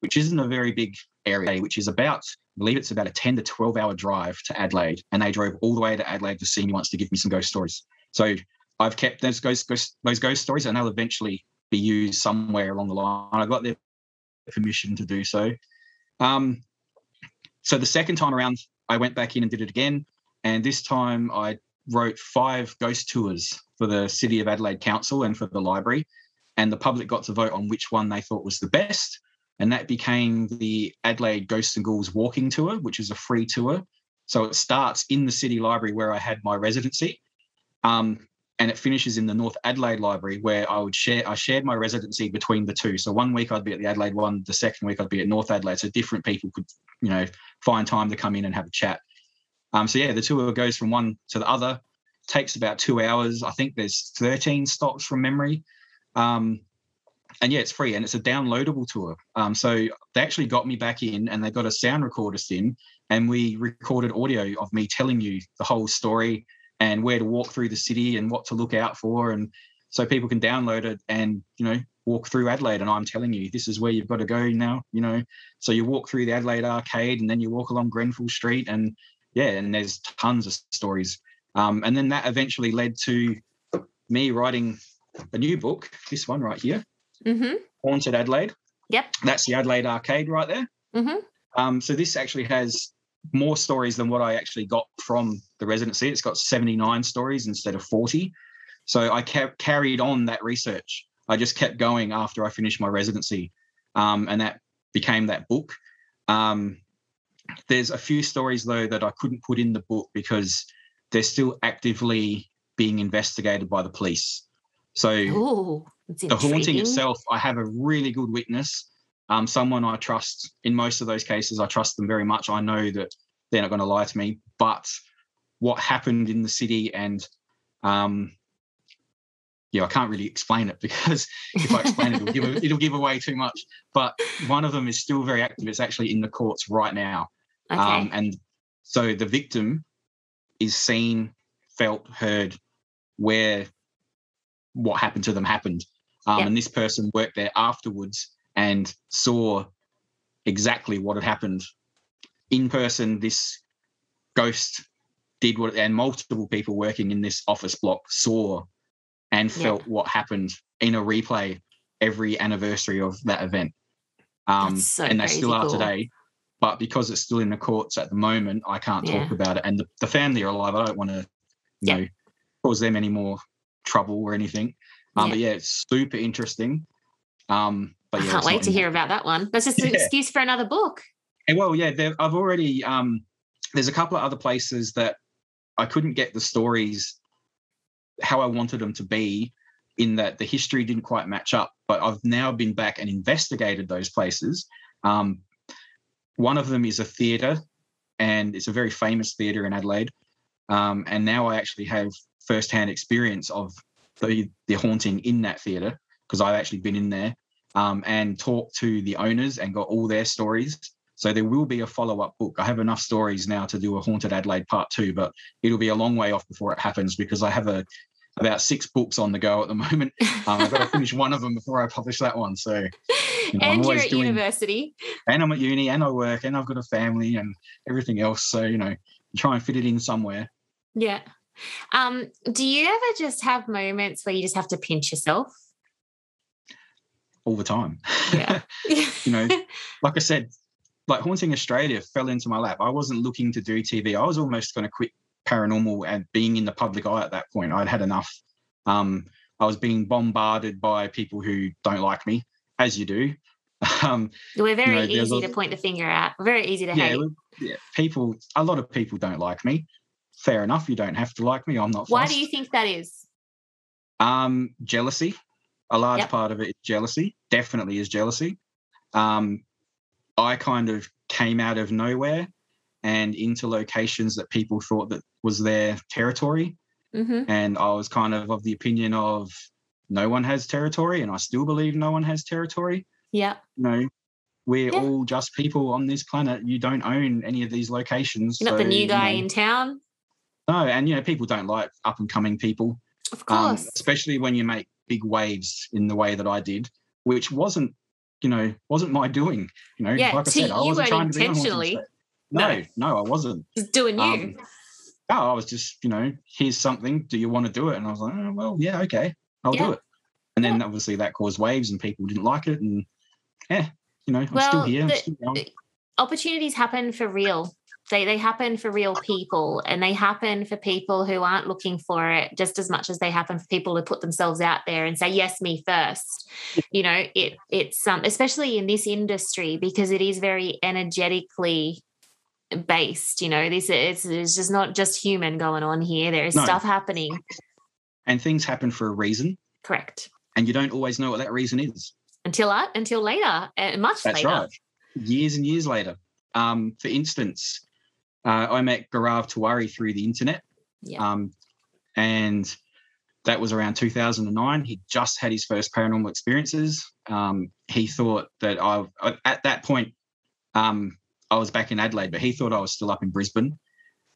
which isn't a very big area, which is about believe it's about a 10 to 12 hour drive to Adelaide. And they drove all the way to Adelaide to see me once to give me some ghost stories. So I've kept those ghost, ghost those ghost stories and they'll eventually be used somewhere along the line. I got their permission to do so. Um, so the second time around, I went back in and did it again. And this time I wrote five ghost tours for the City of Adelaide Council and for the library. And the public got to vote on which one they thought was the best and that became the Adelaide Ghosts and Ghouls walking tour, which is a free tour. So it starts in the city library where I had my residency, um, and it finishes in the North Adelaide Library where I would share. I shared my residency between the two. So one week I'd be at the Adelaide one, the second week I'd be at North Adelaide. So different people could, you know, find time to come in and have a chat. Um, so yeah, the tour goes from one to the other. Takes about two hours. I think there's 13 stops from memory. Um, and yeah, it's free and it's a downloadable tour. Um, so they actually got me back in and they got a sound recorder in and we recorded audio of me telling you the whole story and where to walk through the city and what to look out for. And so people can download it and, you know, walk through Adelaide. And I'm telling you, this is where you've got to go now, you know. So you walk through the Adelaide Arcade and then you walk along Grenfell Street and yeah, and there's tons of stories. Um, and then that eventually led to me writing a new book, this one right here, mm-hmm. Haunted Adelaide. Yep. That's the Adelaide Arcade right there. Mm-hmm. Um, so this actually has more stories than what I actually got from the residency. It's got 79 stories instead of 40. So I kept carried on that research. I just kept going after I finished my residency, um, and that became that book. Um, there's a few stories though that I couldn't put in the book because they're still actively being investigated by the police. So Ooh, the haunting itself, I have a really good witness, um, someone I trust. In most of those cases, I trust them very much. I know that they're not going to lie to me. But what happened in the city and um, yeah, I can't really explain it because if I explain it, it'll give, it'll give away too much. But one of them is still very active. It's actually in the courts right now. Okay. Um, and so the victim is seen, felt, heard where what happened to them happened. Um, Yep. And this person worked there afterwards and saw exactly what had happened in person. This ghost did what, and multiple people working in this office block saw and felt what happened in a replay every anniversary of that event. Um, so and they still crazy are cool. today. But because it's still in the courts at the moment, I can't talk Yeah. about it. And the, the family are alive. I don't want to, you know, cause them any more trouble or anything. Um, But yeah, it's super interesting. Um, but I can't wait to hear about that one. That's just an Yeah. excuse for another book. And well, yeah, I've already. Um, there's a couple of other places that I couldn't get the stories how I wanted them to be, in that the history didn't quite match up. But I've now been back and investigated those places. Um, one of them is a theatre, and it's a very famous theatre in Adelaide. Um, and now I actually have first-hand experience of the the haunting in that theatre because I've actually been in there um, and talked to the owners and got all their stories. So there will be a follow-up book. I have enough stories now to do a haunted Adelaide part two, but it'll be a long way off before it happens because I have a about six books on the go at the moment. Um, I've got to finish one of them before I publish that one. So know, I'm and you're always at doing- university. and I'm at uni and I work and I've got a family and everything else. So you know, try and fit it in somewhere. Yeah. Um, do you ever just have moments where you just have to pinch yourself? all the time. Yeah. you know, like I said, like Haunting Australia fell into my lap. I wasn't looking to do TV. I was almost going to quit paranormal and being in the public eye at that point. I'd had enough. Um, I was being bombarded by people who don't like me, as you do. Um, We're very know, there's easy a- to point the finger at. We're very easy to yeah, hate. yeah, people. A lot of people don't like me. Fair enough. You don't have to like me. I'm not. Why fussed. do you think that is? Um, jealousy. A large Yep. part of it is jealousy. Definitely is jealousy. Um, I kind of came out of nowhere and into locations that people thought that was their territory, hmm and I was kind of of the opinion of no one has territory, and I still believe no one has territory. Yeah. You know, we're Yeah. all just people on this planet. You don't own any of these locations. You're not the so, new you guy know, in town. No, and you know, people don't like up and coming people Of um, course. especially when you make big waves in the way that I did, which wasn't, you know, wasn't my doing. You know, Yeah, like I said, I wasn't trying to be intentionally- No, No. I wasn't. Just doing you. Um, no, I was just, you know, here's something. Do you want to do it? And I was like, oh, well, yeah, okay, I'll Yeah. do it. And then obviously that caused waves, and people didn't like it. And yeah, you know, I'm still Well, here. I'm the- still opportunities happen for real. They they happen for real people, and they happen for people who aren't looking for it just as much as they happen for people who put themselves out there and say yes, me first. You know, it it's um especially in this industry because it is very energetically based. You know, this is it's just not just human going on here. There is No. stuff happening. And things happen for a reason, Correct. and you don't always know what that reason is. Until uh, until later, uh, much That's later. right. Years and years later. Um, for instance, uh, I met Gaurav Tiwari through the internet. Yeah. Um, and that was around 2009. He just had his first paranormal experiences. Um, he thought that I, at that point, um, I was back in Adelaide, but he thought I was still up in Brisbane.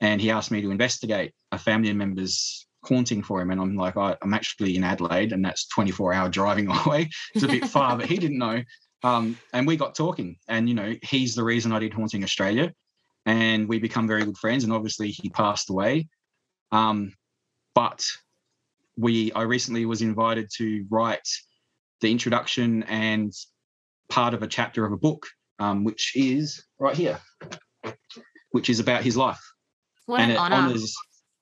And he asked me to investigate a family member's haunting for him. And I'm like, I, I'm actually in Adelaide, and that's 24 hour driving away. It's a bit far, but he didn't know. Um, and we got talking, and you know, he's the reason I did Haunting Australia, and we become very good friends. And obviously, he passed away. Um, but we, I recently was invited to write the introduction and part of a chapter of a book, um, which is right here, which is about his life, What and an it honor. honors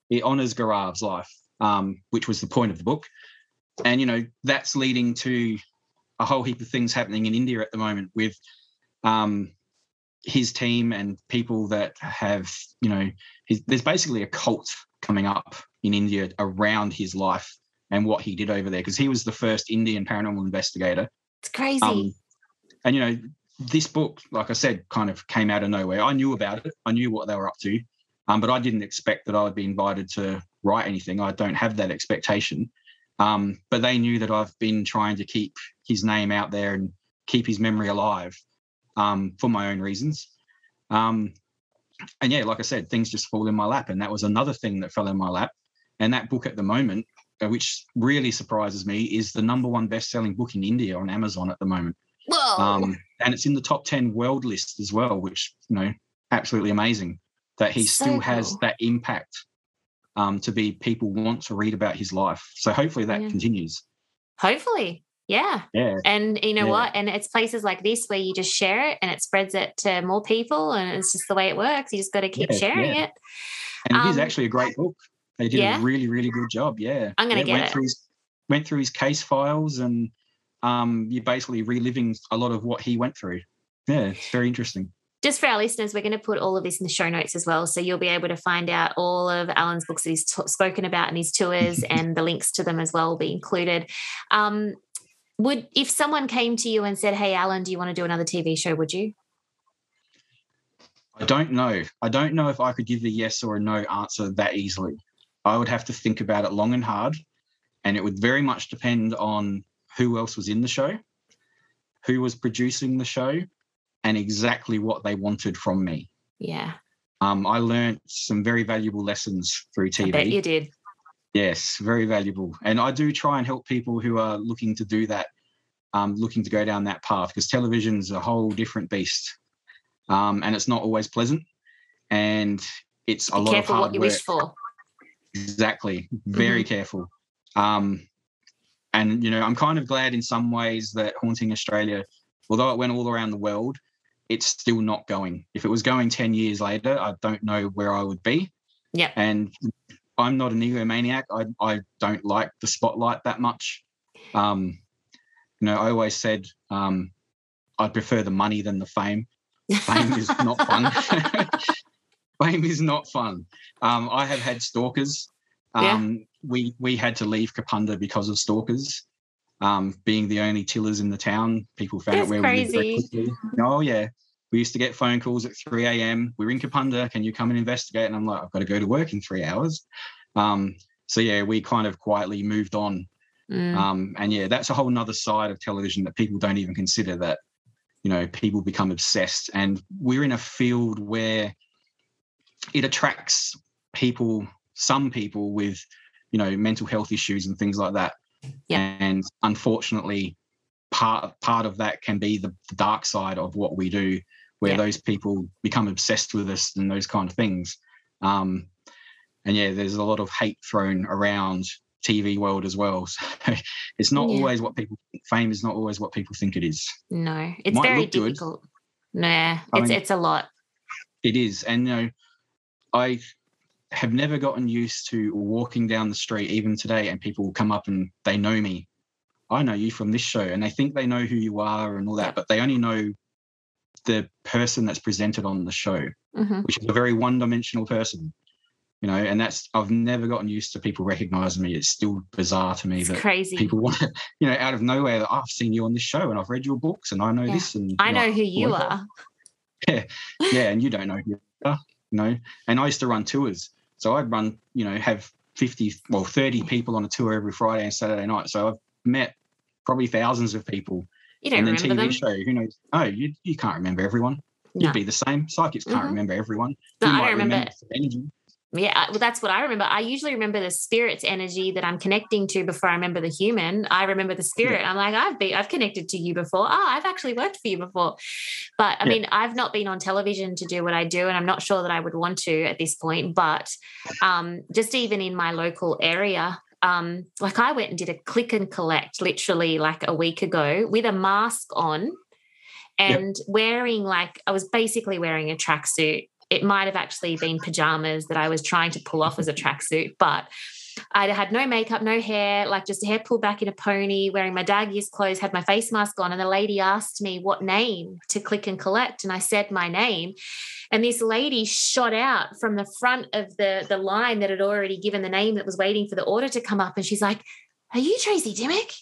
it honors Gaurav's life, um, which was the point of the book. And you know, that's leading to a whole heap of things happening in India at the moment with um, his team and people that have, you know, his, there's basically a cult coming up in India around his life and what he did over there because he was the first Indian paranormal investigator. It's crazy. Um, and you know, this book, like I said, kind of came out of nowhere. I knew about it. I knew what they were up to, um, but I didn't expect that I would be invited to write anything. I don't have that expectation. Um, but they knew that I've been trying to keep his name out there and keep his memory alive um, for my own reasons. Um, and yeah, like I said, things just fall in my lap, and that was another thing that fell in my lap. And that book at the moment, uh, which really surprises me, is the number one best-selling book in India on Amazon at the moment. Whoa! Um, and it's in the top ten world list as well, which you know, absolutely amazing that he So still has cool. that impact um, to be people want to read about his life. So hopefully that Yeah. continues. Hopefully, yeah. Yeah, And you know Yeah. what? And it's places like this where you just share it and it spreads it to more people, and it's just the way it works. You just got to keep Yeah, sharing it. and it is Um, actually a great book. They did a really, really good job. Yeah, I'm gonna yeah, get went it. Through his, went through his case files, and um, you're basically reliving a lot of what he went through. Yeah, it's very interesting. Just for our listeners, we're going to put all of this in the show notes as well. So you'll be able to find out all of Alan's books that he's t- spoken about and his tours, and the links to them as well will be included. Um, would if someone came to you and said, "Hey, Alan, do you want to do another TV show?" Would you? I don't know. I don't know if I could give a yes or a no answer that easily. I would have to think about it long and hard, and it would very much depend on who else was in the show, who was producing the show, and exactly what they wanted from me. Yeah, Um, I learned some very valuable lessons through I bet TV. you did. Yes, very valuable. And I do try and help people who are looking to do that, um, looking to go down that path, because television is a whole different beast. Um, and it's not always pleasant. And it's a Be lot of careful hard what you work. wish for. Exactly. Very Mm-hmm. careful. Um, and, you know, I'm kind of glad in some ways that Haunting Australia, although it went all around the world, it's still not going. If it was going 10 years later, I don't know where I would be. Yeah. And I'm not an egomaniac. I, I don't like the spotlight that much. Um, you know, I always said um, I prefer the money than the fame. Fame is not fun. fame is not fun. Um, I have had stalkers. Yeah. Um, we we had to leave Kapunda because of stalkers. Um, being the only tillers in the town, people found That's out where we lived. Oh yeah, we used to get phone calls at 3 a.m. We're in Kapunda. Can you come and investigate? And I'm like, I've got to go to work in three hours. Um, so yeah, we kind of quietly moved on. Mm, Um, and yeah, that's a whole nother side of television that people don't even consider that, you know, people become obsessed. And we're in a field where it attracts people, some people with, you know, mental health issues and things like that. Yeah. And unfortunately, part part of that can be the, the dark side of what we do, where Yeah. those people become obsessed with us and those kind of things. Um, and yeah, there's a lot of hate thrown around TV world as well. So it's not Yeah. always what people think. Fame is not always what people think it is. no, it's might very look good. difficult. Nah, I it's mean- it's a lot. It is. And you know, I have never gotten used to walking down the street, even today, and people will come up and they know me. I know you from this show, and they think they know who you are and all that, but they only know the person that's presented on the show, Mhm. which is a very one-dimensional person. You know, and that's I've never gotten used to people recognizing me. It's still bizarre to me It's that crazy. people want to, you know, out of nowhere that "Oh, I've seen you on this show and I've read your books and I know Yeah. this and I know who you are. Yeah, yeah, and you don't know who you are, you know. And I used to run tours, so I'd run, you know, have fifty, well, thirty people on a tour every Friday and Saturday night. So I've met probably thousands of people, You don't and then remember TV them. show. Who knows? Oh, you you can't remember everyone. No. You'd be the same. Psychics can't Mhm. remember everyone. No, You I remember. energy. Yeah, well, that's what I remember. I usually remember the spirit's energy that I'm connecting to before I remember the human. I remember the spirit. I'm like, I've been, I've connected to you before. Oh, I've actually worked for you before. But I Yeah. mean, I've not been on television to do what I do, and I'm not sure that I would want to at this point. But um, just even in my local area, um, like I went and did a click and collect literally like a week ago with a mask on and wearing like I was basically wearing a tracksuit. It might have actually been pajamas that I was trying to pull off as a tracksuit, but I had no makeup, no hair, like just a hair pulled back in a pony, wearing my years clothes, had my face mask on. And the lady asked me what name to click and collect. And I said my name. And this lady shot out from the front of the, the line that had already given the name that was waiting for the order to come up. And she's like, Are you Tracy Dimmick?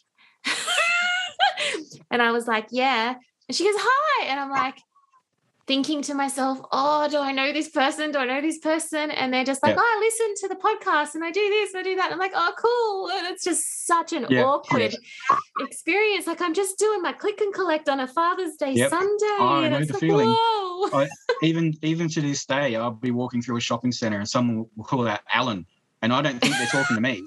and I was like, Yeah. And she goes, Hi. And I'm like, thinking to myself, oh, do I know this person? Do I know this person? And they're just like, yeah. oh, I listen to the podcast and I do this and I do that. And I'm like, oh, cool. And it's just such an yeah. awkward yeah. experience. Like I'm just doing my click and collect on a Father's Day yep. Sunday. Oh, I know the like, feeling. I, even even to this day, I'll be walking through a shopping center and someone will call out Alan, and I don't think they're talking to me.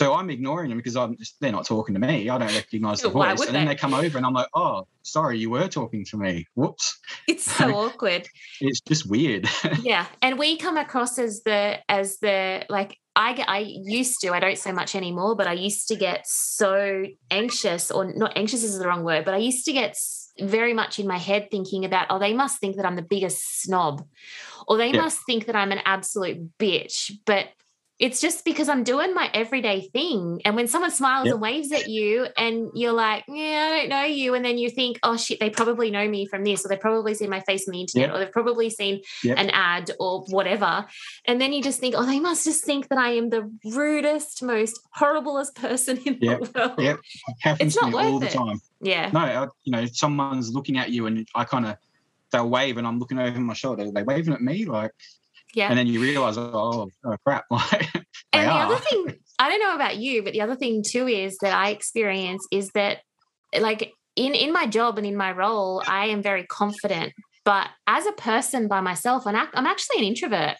So I'm ignoring them because I'm just, they're not talking to me. I don't recognize the voice. And then they? they come over and I'm like, oh, sorry, you were talking to me. Whoops. It's so awkward. It's just weird. yeah. And we come across as the as the like I get I used to, I don't so much anymore, but I used to get so anxious, or not anxious is the wrong word, but I used to get very much in my head thinking about, oh, they must think that I'm the biggest snob, or they yeah. must think that I'm an absolute bitch. But it's just because I'm doing my everyday thing. And when someone smiles yep. and waves at you and you're like, yeah, I don't know you. And then you think, oh shit, they probably know me from this, or they've probably seen my face on the internet, yep. or they've probably seen yep. an ad or whatever. And then you just think, oh, they must just think that I am the rudest, most horriblest person in the world. Yep. It happens it's not all the time. Yeah. No, I, you know, someone's looking at you and I kind of they'll wave and I'm looking over my shoulder. Are they waving at me? Like yeah. And then you realize, oh, oh crap. and the are. other thing, I don't know about you, but the other thing too is that I experience is that like in in my job and in my role, I am very confident. But as a person by myself, I'm, I'm actually an introvert.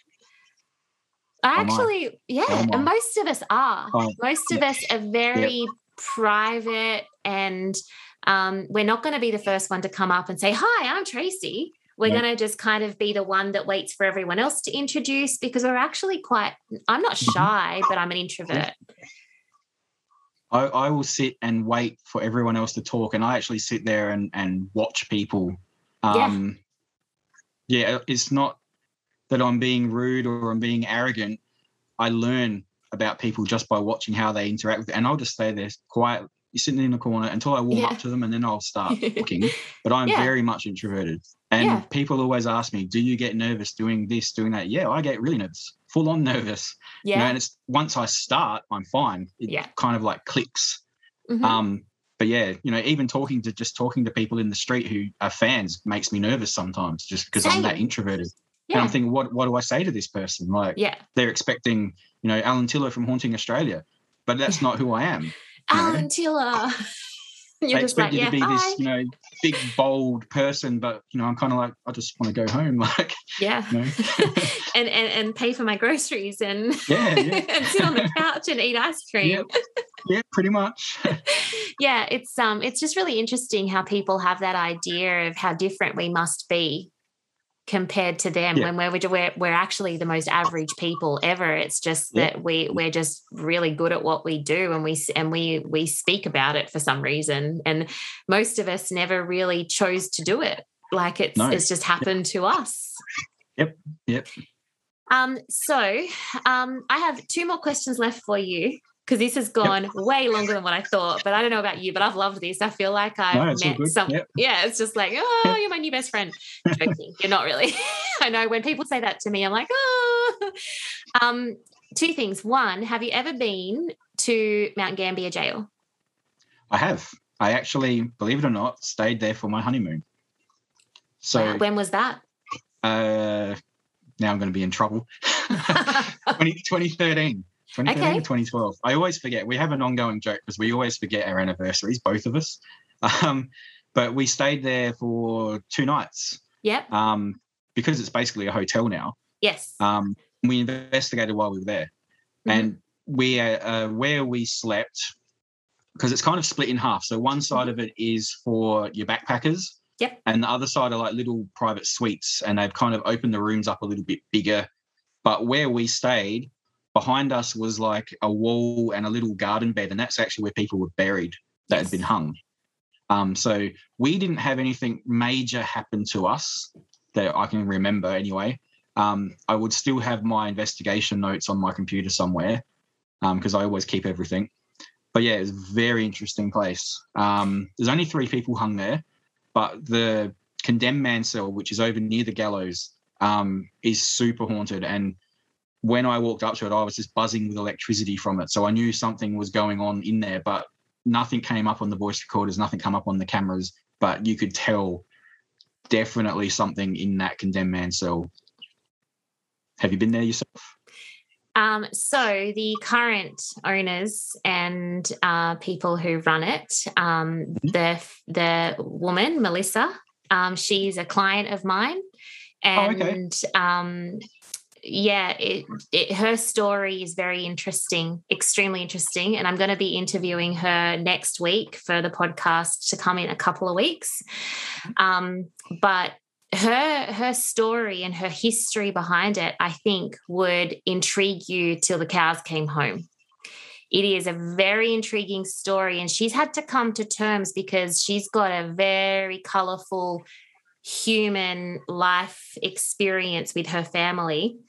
I actually, yeah, oh and most of us are. Oh, most of us are very yeah. private and um, we're not going to be the first one to come up and say, Hi, I'm Tracy. We're yeah. going to just kind of be the one that waits for everyone else to introduce because we're actually quite, I'm not mm-hmm. shy, but I'm an introvert. I, I, will sit and wait for everyone else to talk. And I actually sit there and, and watch people. Um, yeah. yeah, it's not that I'm being rude or I'm being arrogant. I learn about people just by watching how they interact with it. And I'll just stay there quiet, sitting in the corner until I warm yeah. up to them and then I'll start talking. but I'm yeah. very much introverted. And yeah. people always ask me, "Do you get nervous doing this, doing that?" Yeah, I get really nervous, full on nervous. Yeah. You know, and it's once I start, I'm fine. It yeah. kind of like clicks. Mm-hmm. Um, but yeah, you know, even talking to just talking to people in the street who are fans makes me nervous sometimes, just because I'm that introverted. Yeah. And I'm thinking, what what do I say to this person? Like, yeah, they're expecting, you know, Alan Tiller from Haunting Australia, but that's not who I am. Alan Tiller. You're they expect like, you yeah, to be hi. this, you know, big bold person, but you know, I'm kind of like, I just want to go home, like, yeah, you know? and, and and pay for my groceries and yeah, yeah. and sit on the couch and eat ice cream. Yeah, yeah pretty much. yeah, it's um, it's just really interesting how people have that idea of how different we must be compared to them yeah. when we're, we're we're actually the most average people ever. It's just that yeah. we we're just really good at what we do and we and we we speak about it for some reason. And most of us never really chose to do it. Like it's no. it's just happened to us. Yep. Yep. Um so um i have two more questions left for you because this has gone yep. way longer than what I thought. But I don't know about you, but I've loved this. I feel like I've no, met some. Yep. Yeah, it's just like, oh, you're my new best friend. you're not really. I know when people say that to me, I'm like, oh. Um, two things. One, have you ever been to Mount Gambier Jail? I have. I actually, believe it or not, stayed there for my honeymoon. So wow. when was that? Uh, now I'm going to be in trouble. 20, 2013. 2013 okay. 2012. I always forget. We have an ongoing joke because we always forget our anniversaries, both of us. Um, but we stayed there for two nights. Yep. Um, because it's basically a hotel now. Yes. Um, we investigated while we were there, mm-hmm. and we uh, where we slept because it's kind of split in half. So one side mm-hmm. of it is for your backpackers. Yep. And the other side are like little private suites, and they've kind of opened the rooms up a little bit bigger. But where we stayed, behind us was like a wall and a little garden bed, and that's actually where people were buried that yes. had been hung. Um, so we didn't have anything major happen to us that I can remember anyway. Um, I would still have my investigation notes on my computer somewhere. because um, I always keep everything. But yeah, it's a very interesting place. Um, there's only three people hung there, but the condemned man cell, which is over near the gallows, um, is super haunted. And when I walked up to it, I was just buzzing with electricity from it. So I knew something was going on in there, but nothing came up on the voice recorders, nothing came up on the cameras. But you could tell definitely something in that condemned man cell. Have you been there yourself? Um, so the current owners and uh, people who run it, um, mm-hmm. the the woman Melissa, um, she's a client of mine, and oh, okay. Yeah, it, it, her story is very interesting, extremely interesting. And I'm going to be interviewing her next week for the podcast to come in a couple of weeks. Um, but her her story and her history behind it, I think, would intrigue you till the cows came home. It is a very intriguing story, and she's had to come to terms because she's got a very colorful human life experience with her family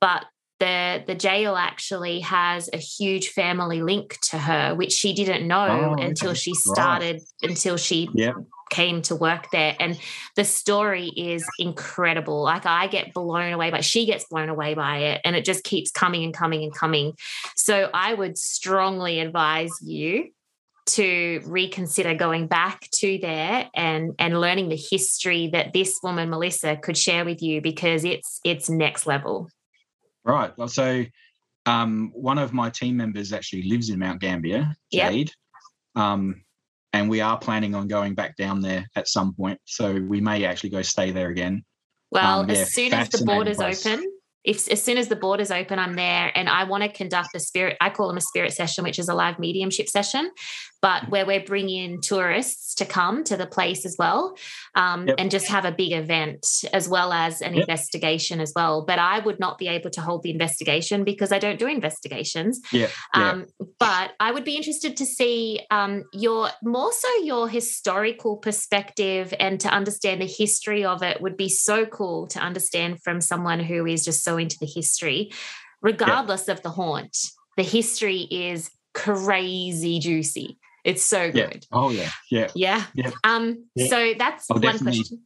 but the the jail actually has a huge family link to her which she didn't know oh, until she started right. until she yep. came to work there. And the story is incredible. Like i get blown away but she gets blown away by it and it just keeps coming and coming and coming. So i would strongly advise you to reconsider going back to there and and learning the history that this woman Melissa could share with you because it's it's next level Right. Well, so um, one of my team members actually lives in Mount Gambier, Jade. Yep. Um, and we are planning on going back down there at some point. So we may actually go stay there again. Well, um, yeah, as soon as the borders place. open, if as soon as the borders open, I'm there and I want to conduct a spirit, I call them a spirit session, which is a live mediumship session, but mm-hmm. where we're bringing tourists to come to the place as well um, yep. and just have a big event as well as an yep. investigation as well. But I would not be able to hold the investigation because I don't do investigations. Yeah. Um, but I would be interested to see um, your more so your historical perspective and to understand the history of it would be so cool to understand from someone who is just so into the history, regardless of the haunt. The history is crazy juicy. It's so good. Yeah. Oh yeah. Yeah. Yeah. yeah. Um. Yeah. So that's I'll one question.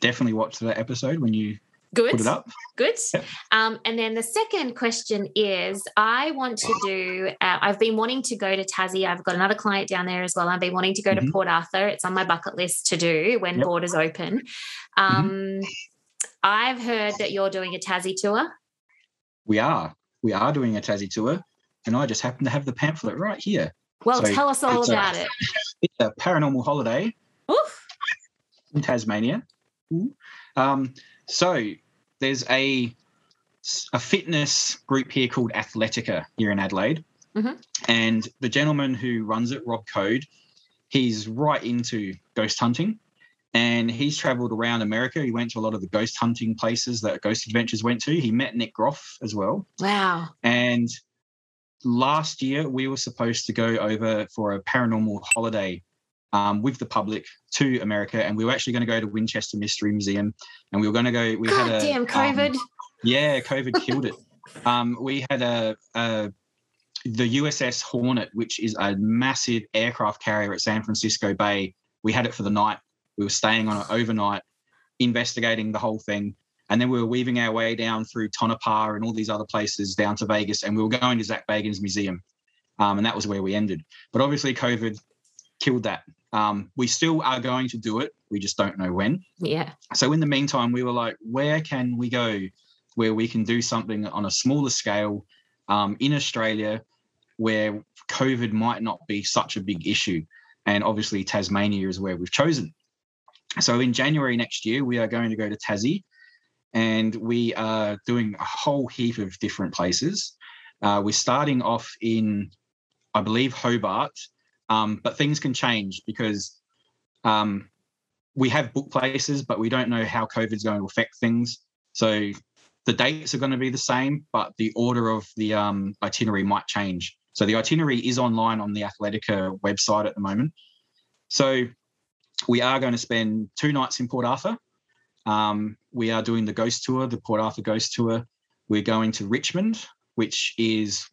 Definitely watch that episode when you Good. Put it up. Good. Yep. Um, and then the second question is I want to do, uh, I've been wanting to go to Tassie. I've got another client down there as well. I've been wanting to go mm-hmm. to Port Arthur. It's on my bucket list to do when yep. borders open. Mm-hmm. Um, mm-hmm. I've heard that you're doing a Tassie tour. We are. We are doing a Tassie tour. And I just happen to have the pamphlet right here. Well, so tell us all about a, it. It's a paranormal holiday Oof. in Tasmania. Um, so there's a a fitness group here called Athletica here in Adelaide, mm-hmm. and the gentleman who runs it, Rob Code, he's right into ghost hunting, and he's travelled around America. He went to a lot of the ghost hunting places that Ghost Adventures went to. He met Nick Groff as well. Wow! And last year we were supposed to go over for a paranormal holiday um, with the public to America, and we were actually going to go to Winchester Mystery Museum, and we were going to go. We God had a damn COVID. Um, yeah, COVID killed it. Um, we had a, a the USS Hornet, which is a massive aircraft carrier at San Francisco Bay. We had it for the night. We were staying on it overnight, investigating the whole thing. And then we were weaving our way down through Tonopah and all these other places down to Vegas. And we were going to Zak Bagans Museum. Um, and that was where we ended. But obviously, COVID killed that. Um, we still are going to do it. We just don't know when. Yeah. So in the meantime, we were like, where can we go where we can do something on a smaller scale um, in Australia where COVID might not be such a big issue? And obviously, Tasmania is where we've chosen. So in January next year, we are going to go to Tassie and we are doing a whole heap of different places. Uh, we're starting off in, I believe, Hobart, um, but things can change because um, we have book places, but we don't know how COVID is going to affect things. So the dates are going to be the same, but the order of the um, itinerary might change. So the itinerary is online on the Athletica website at the moment. So we are going to spend two nights in Port Arthur um, we are doing the ghost tour, the Port Arthur ghost tour. We're going to Richmond, which is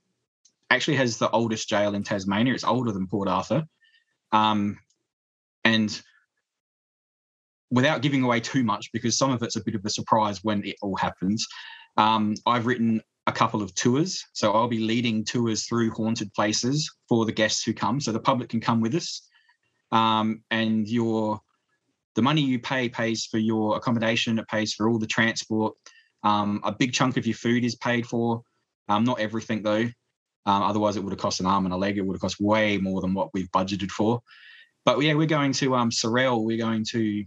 actually has the oldest jail in Tasmania. It's older than Port Arthur. Um, and without giving away too much, because some of it's a bit of a surprise when it all happens, um, I've written a couple of tours. So I'll be leading tours through haunted places for the guests who come. So the public can come with us. Um, and your the money you pay pays for your accommodation, it pays for all the transport. Um, a big chunk of your food is paid for. Um, not everything though. Um, otherwise, it would have cost an arm and a leg. It would have cost way more than what we've budgeted for. But yeah, we're going to um, Sorell. We're going to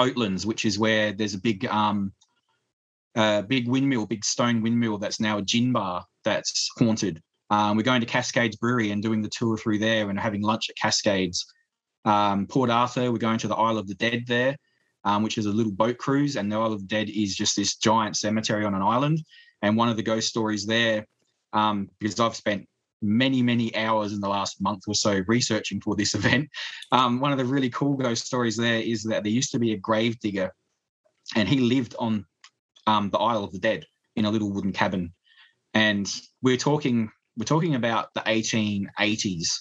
Oatlands, which is where there's a big um, uh, big windmill, big stone windmill that's now a gin bar that's haunted. Um, we're going to Cascades Brewery and doing the tour through there and having lunch at Cascades. Um, Port Arthur, we're going to the Isle of the Dead there, um, which is a little boat cruise. And the Isle of the Dead is just this giant cemetery on an island. And one of the ghost stories there, um, because I've spent many, many hours in the last month or so researching for this event, um, one of the really cool ghost stories there is that there used to be a grave digger and he lived on um, the Isle of the Dead in a little wooden cabin. And we're talking we're talking about the 1880s,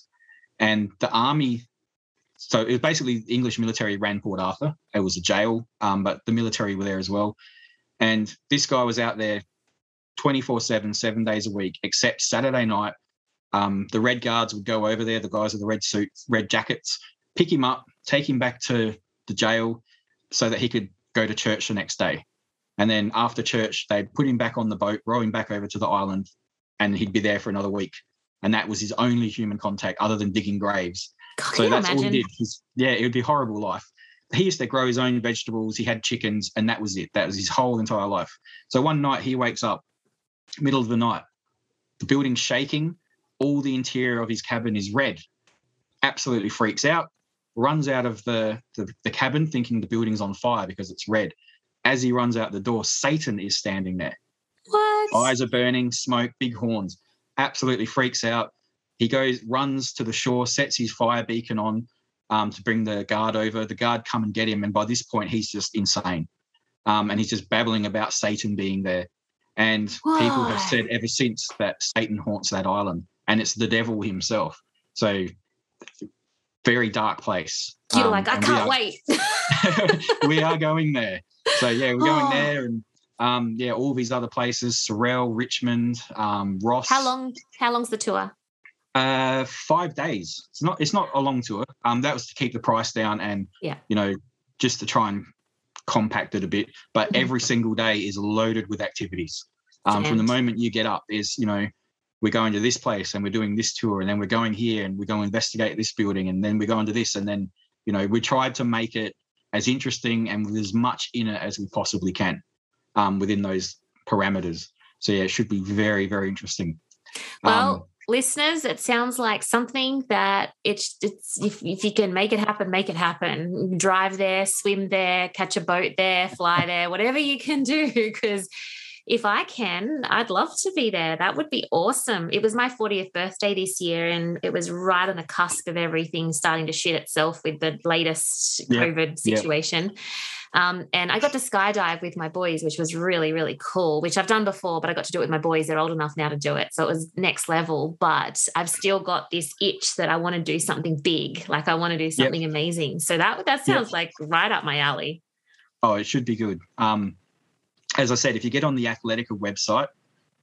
and the army. So it was basically the English military ran Port Arthur. It was a jail, um, but the military were there as well. And this guy was out there 24 7, seven days a week, except Saturday night. Um, the Red Guards would go over there, the guys with the red suits, red jackets, pick him up, take him back to the jail so that he could go to church the next day. And then after church, they'd put him back on the boat, row him back over to the island, and he'd be there for another week. And that was his only human contact other than digging graves. God, so that's imagine? all he did. He's, yeah, it would be horrible life. He used to grow his own vegetables. He had chickens, and that was it. That was his whole entire life. So one night he wakes up, middle of the night, the building's shaking. All the interior of his cabin is red. Absolutely freaks out. Runs out of the, the, the cabin thinking the building's on fire because it's red as he runs out the door, Satan is standing there. What? Eyes are burning, smoke, big horns. Absolutely freaks out. He goes, runs to the shore, sets his fire beacon on um, to bring the guard over. The guard come and get him, and by this point, he's just insane. Um, and he's just babbling about Satan being there. And people have said ever since that Satan haunts that island, and it's the devil himself. So, very dark place. You're um, like, I can't are, wait. we are going there so yeah, we're going oh. there and um, yeah, all these other places: Sorell, Richmond, um, Ross. How long? How long's the tour? Uh, five days. It's not. It's not a long tour. Um, that was to keep the price down and yeah, you know, just to try and compact it a bit. But mm-hmm. every single day is loaded with activities. Um, from the moment you get up, is you know, we're going to this place and we're doing this tour, and then we're going here and we're going to investigate this building, and then we're going to this, and then you know, we tried to make it as interesting and with as much in it as we possibly can um, within those parameters. So yeah, it should be very, very interesting. Well, um, listeners, it sounds like something that it's it's if, if you can make it happen, make it happen. Drive there, swim there, catch a boat there, fly there, whatever you can do, because if I can, I'd love to be there. That would be awesome. It was my 40th birthday this year, and it was right on the cusp of everything starting to shit itself with the latest yep. COVID situation. Yep. Um, and I got to skydive with my boys, which was really, really cool, which I've done before, but I got to do it with my boys. They're old enough now to do it. So it was next level, but I've still got this itch that I want to do something big. Like I want to do something yep. amazing. So that, that sounds like right up my alley. Oh, it should be good. Um, as I said, if you get on the Athletica website,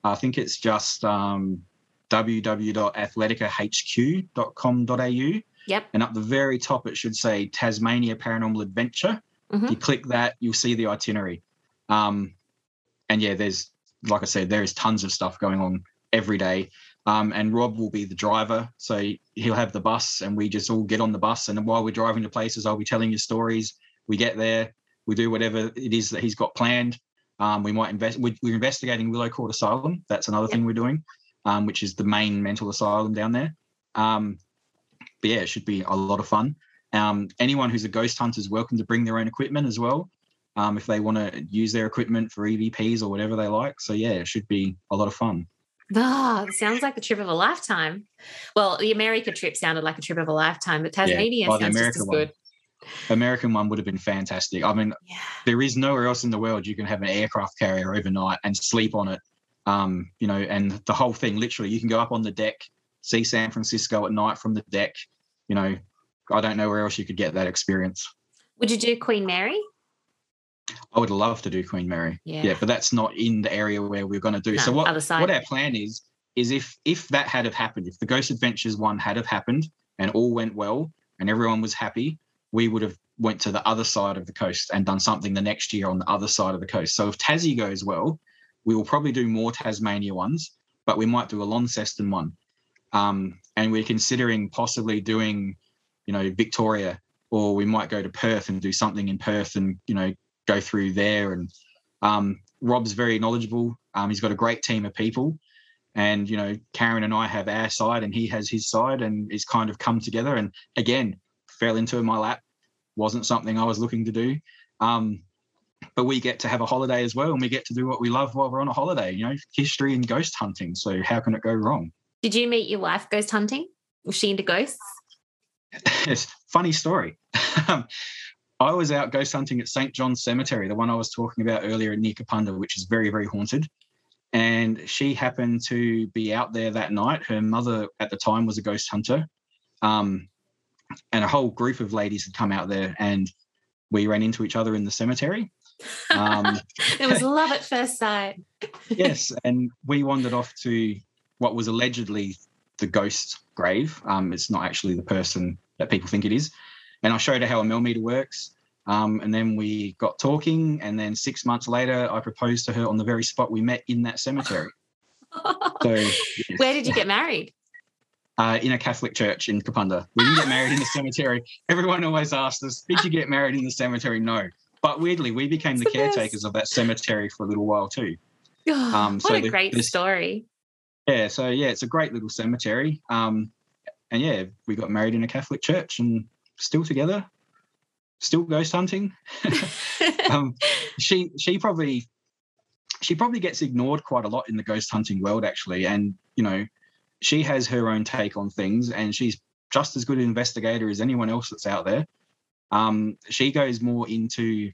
I think it's just um, www.athleticahq.com.au. Yep. And up the very top, it should say Tasmania Paranormal Adventure. Mm-hmm. You click that, you'll see the itinerary. Um, and yeah, there's, like I said, there is tons of stuff going on every day. Um, and Rob will be the driver. So he'll have the bus and we just all get on the bus. And while we're driving to places, I'll be telling you stories. We get there, we do whatever it is that he's got planned. Um, we might invest. We're, we're, investigating Willow Court Asylum. That's another thing we're doing, um, which is the main mental asylum down there. Um, but yeah, it should be a lot of fun. Um, anyone who's a ghost hunter is welcome to bring their own equipment as well, um, if they want to use their equipment for EVPs or whatever they like. So yeah, it should be a lot of fun. Ah, oh, sounds like the trip of a lifetime. Well, the America trip sounded like a trip of a lifetime, but Tasmania yeah. sounds just as good. American one would have been fantastic. I mean, yeah. there is nowhere else in the world you can have an aircraft carrier overnight and sleep on it Um, you know, and the whole thing literally, you can go up on the deck, see San Francisco at night from the deck. You know, I don't know where else you could get that experience. Would you do Queen Mary? I would love to do Queen Mary. Yeah. Yeah, but that's not in the area where we're going to do. No, so what other side. what our plan is is if if that had have happened, if the Ghost Adventures one had have happened and all went well and everyone was happy, we would have went to the other side of the coast and done something the next year on the other side of the coast. So if Tassie goes well, we will probably do more Tasmania ones, but we might do a Launceston one. Um, and we're considering possibly doing, you know, Victoria, or we might go to Perth and do something in Perth and you know go through there. And um, Rob's very knowledgeable. Um, he's got a great team of people, and you know Karen and I have our side, and he has his side, and it's kind of come together. And again, fell into my lap. Wasn't something I was looking to do. Um, but we get to have a holiday as well, and we get to do what we love while we're on a holiday. You know, history and ghost hunting. So how can it go wrong? Did you meet your wife ghost hunting? Was she into ghosts? It's funny story. I was out ghost hunting at St. John's Cemetery, the one I was talking about earlier near Kapunda, which is very, very haunted. And she happened to be out there that night. Her mother at the time was a ghost hunter. Um, and a whole group of ladies had come out there and we ran into each other in the cemetery. Um, it was love at first sight. yes, and we wandered off to what was allegedly the ghost grave. Um, it's not actually the person that people think it is. And I showed her how a millimeter works. Um, and then we got talking. And then six months later, I proposed to her on the very spot we met in that cemetery. So, yes. Where did you get married? Uh, in a Catholic church in Kapunda. We didn't get married in the cemetery. Everyone always asks us, "Did you get married in the cemetery?" No. But weirdly, we became the It's the best. caretakers of that cemetery for a little while too. Um, so what a the- great this- story. Yeah, so yeah, it's a great little cemetery. Um, and yeah, we got married in a Catholic church and still together, still ghost hunting. um, she she probably she probably gets ignored quite a lot in the ghost hunting world actually, and you know she has her own take on things, and she's just as good an investigator as anyone else that's out there. Um, she goes more into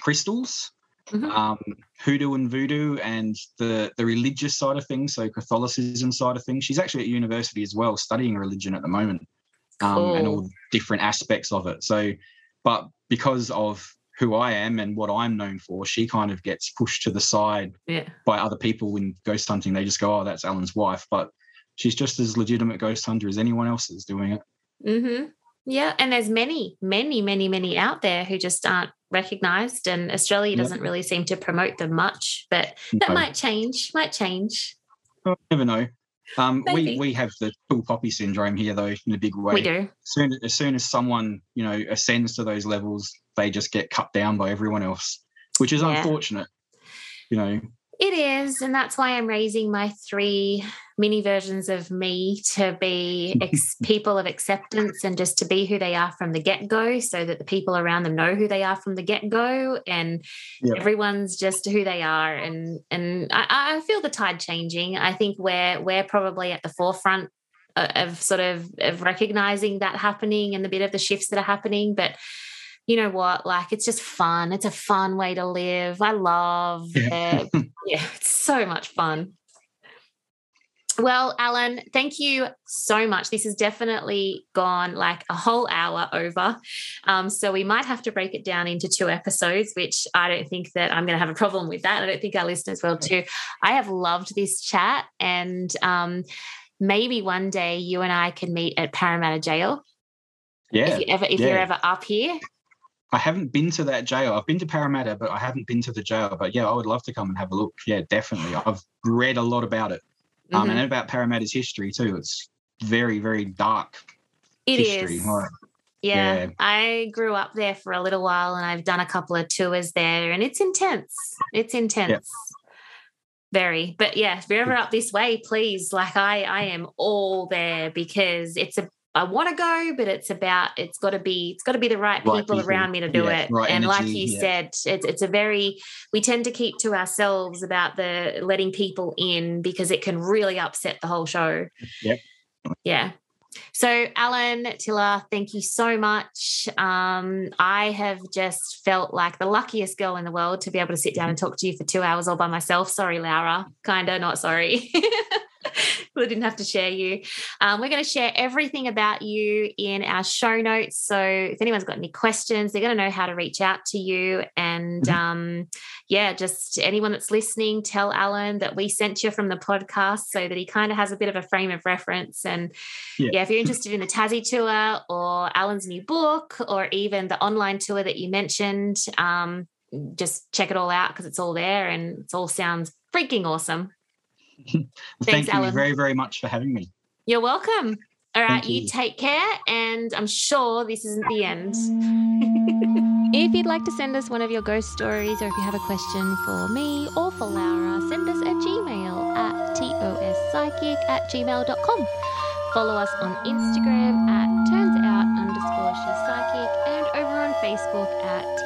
crystals Mhm. um, hoodoo and voodoo and the the religious side of things, so Catholicism side of things. She's actually at university as well, studying religion at the moment, um, and all different aspects of it. So, but because of who I am and what I'm known for, she kind of gets pushed to the side Yeah. by other people in ghost hunting. They just go, "Oh, that's Alan's wife," but she's just as legitimate ghost hunter as anyone else is doing it. Mm-hmm. Yeah. And there's many, many, many, many out there who just aren't recognized. And Australia Yeah. doesn't really seem to promote them much, but that No. might change, might change. You never know. Um, we we have the cool poppy syndrome here, though, in a big way. We do. soon as soon as someone you know ascends to those levels they just get cut down by everyone else which is Yeah. unfortunate you know It is. And that's why I'm raising my three mini versions of me to be ex- people of acceptance and just to be who they are from the get go so that the people around them know who they are from the get go. And Yep. everyone's just who they are. And, and I, I feel the tide changing. I think we're, we're probably at the forefront of sort of, of recognizing that happening and the bit of the shifts that are happening. But you know what? Like it's just fun. It's a fun way to live. I love Yeah. it. yeah, it's so much fun. Well, Alan, thank you so much. This has definitely gone like a whole hour over. Um, so we might have to break it down into two episodes, which I don't think that I'm going to have a problem with that. I don't think our listeners will too. I have loved this chat and um, maybe one day you and I can meet at Parramatta Jail. yeah If you ever if yeah. you're ever up here. i haven't been to that jail i've been to parramatta but i haven't been to the jail but yeah i would love to come and have a look yeah definitely i've read a lot about it um, Mhm. and about parramatta's history too it's very very dark It history is. right? Yeah, Yeah. I grew up there for a little while and I've done a couple of tours there and it's intense. It's intense. Very. But yeah, if you're ever up this way, please, like I I am all there because it's a I want to go, but it's about it's got to be it's got to be the right Right people around me to do Yeah, it. right and like you yeah. said, it's it's a very we tend to keep to ourselves about the letting people in because it can really upset the whole show. Yep. Yeah. So, Alan Tiller, thank you so much. Um, I have just felt like the luckiest girl in the world to be able to sit down and talk to you for two hours all by myself. Sorry, Laura. Kinda, not sorry. I didn't have to share you. Um, we're going to share everything about you in our show notes. So if anyone's got any questions, they're going to know how to reach out to you. And mm-hmm. um, yeah, just anyone that's listening, tell Alan that we sent you from the podcast so that he kind of has a bit of a frame of reference. And yeah, yeah if you're interested in the Tassie tour or Alan's new book or even the online tour that you mentioned, um, just check it all out because it's all there and it all sounds freaking awesome. Thanks, Thank you Alan. very, very much for having me. You're welcome. All right, you. you take care, and I'm sure this isn't the end. if you'd like to send us one of your ghost stories, or if you have a question for me or for Laura, send us a Gmail at tospsychic at gmail.com. Follow us on Instagram at turns out underscore she's psychic and over on Facebook at TOSP podcast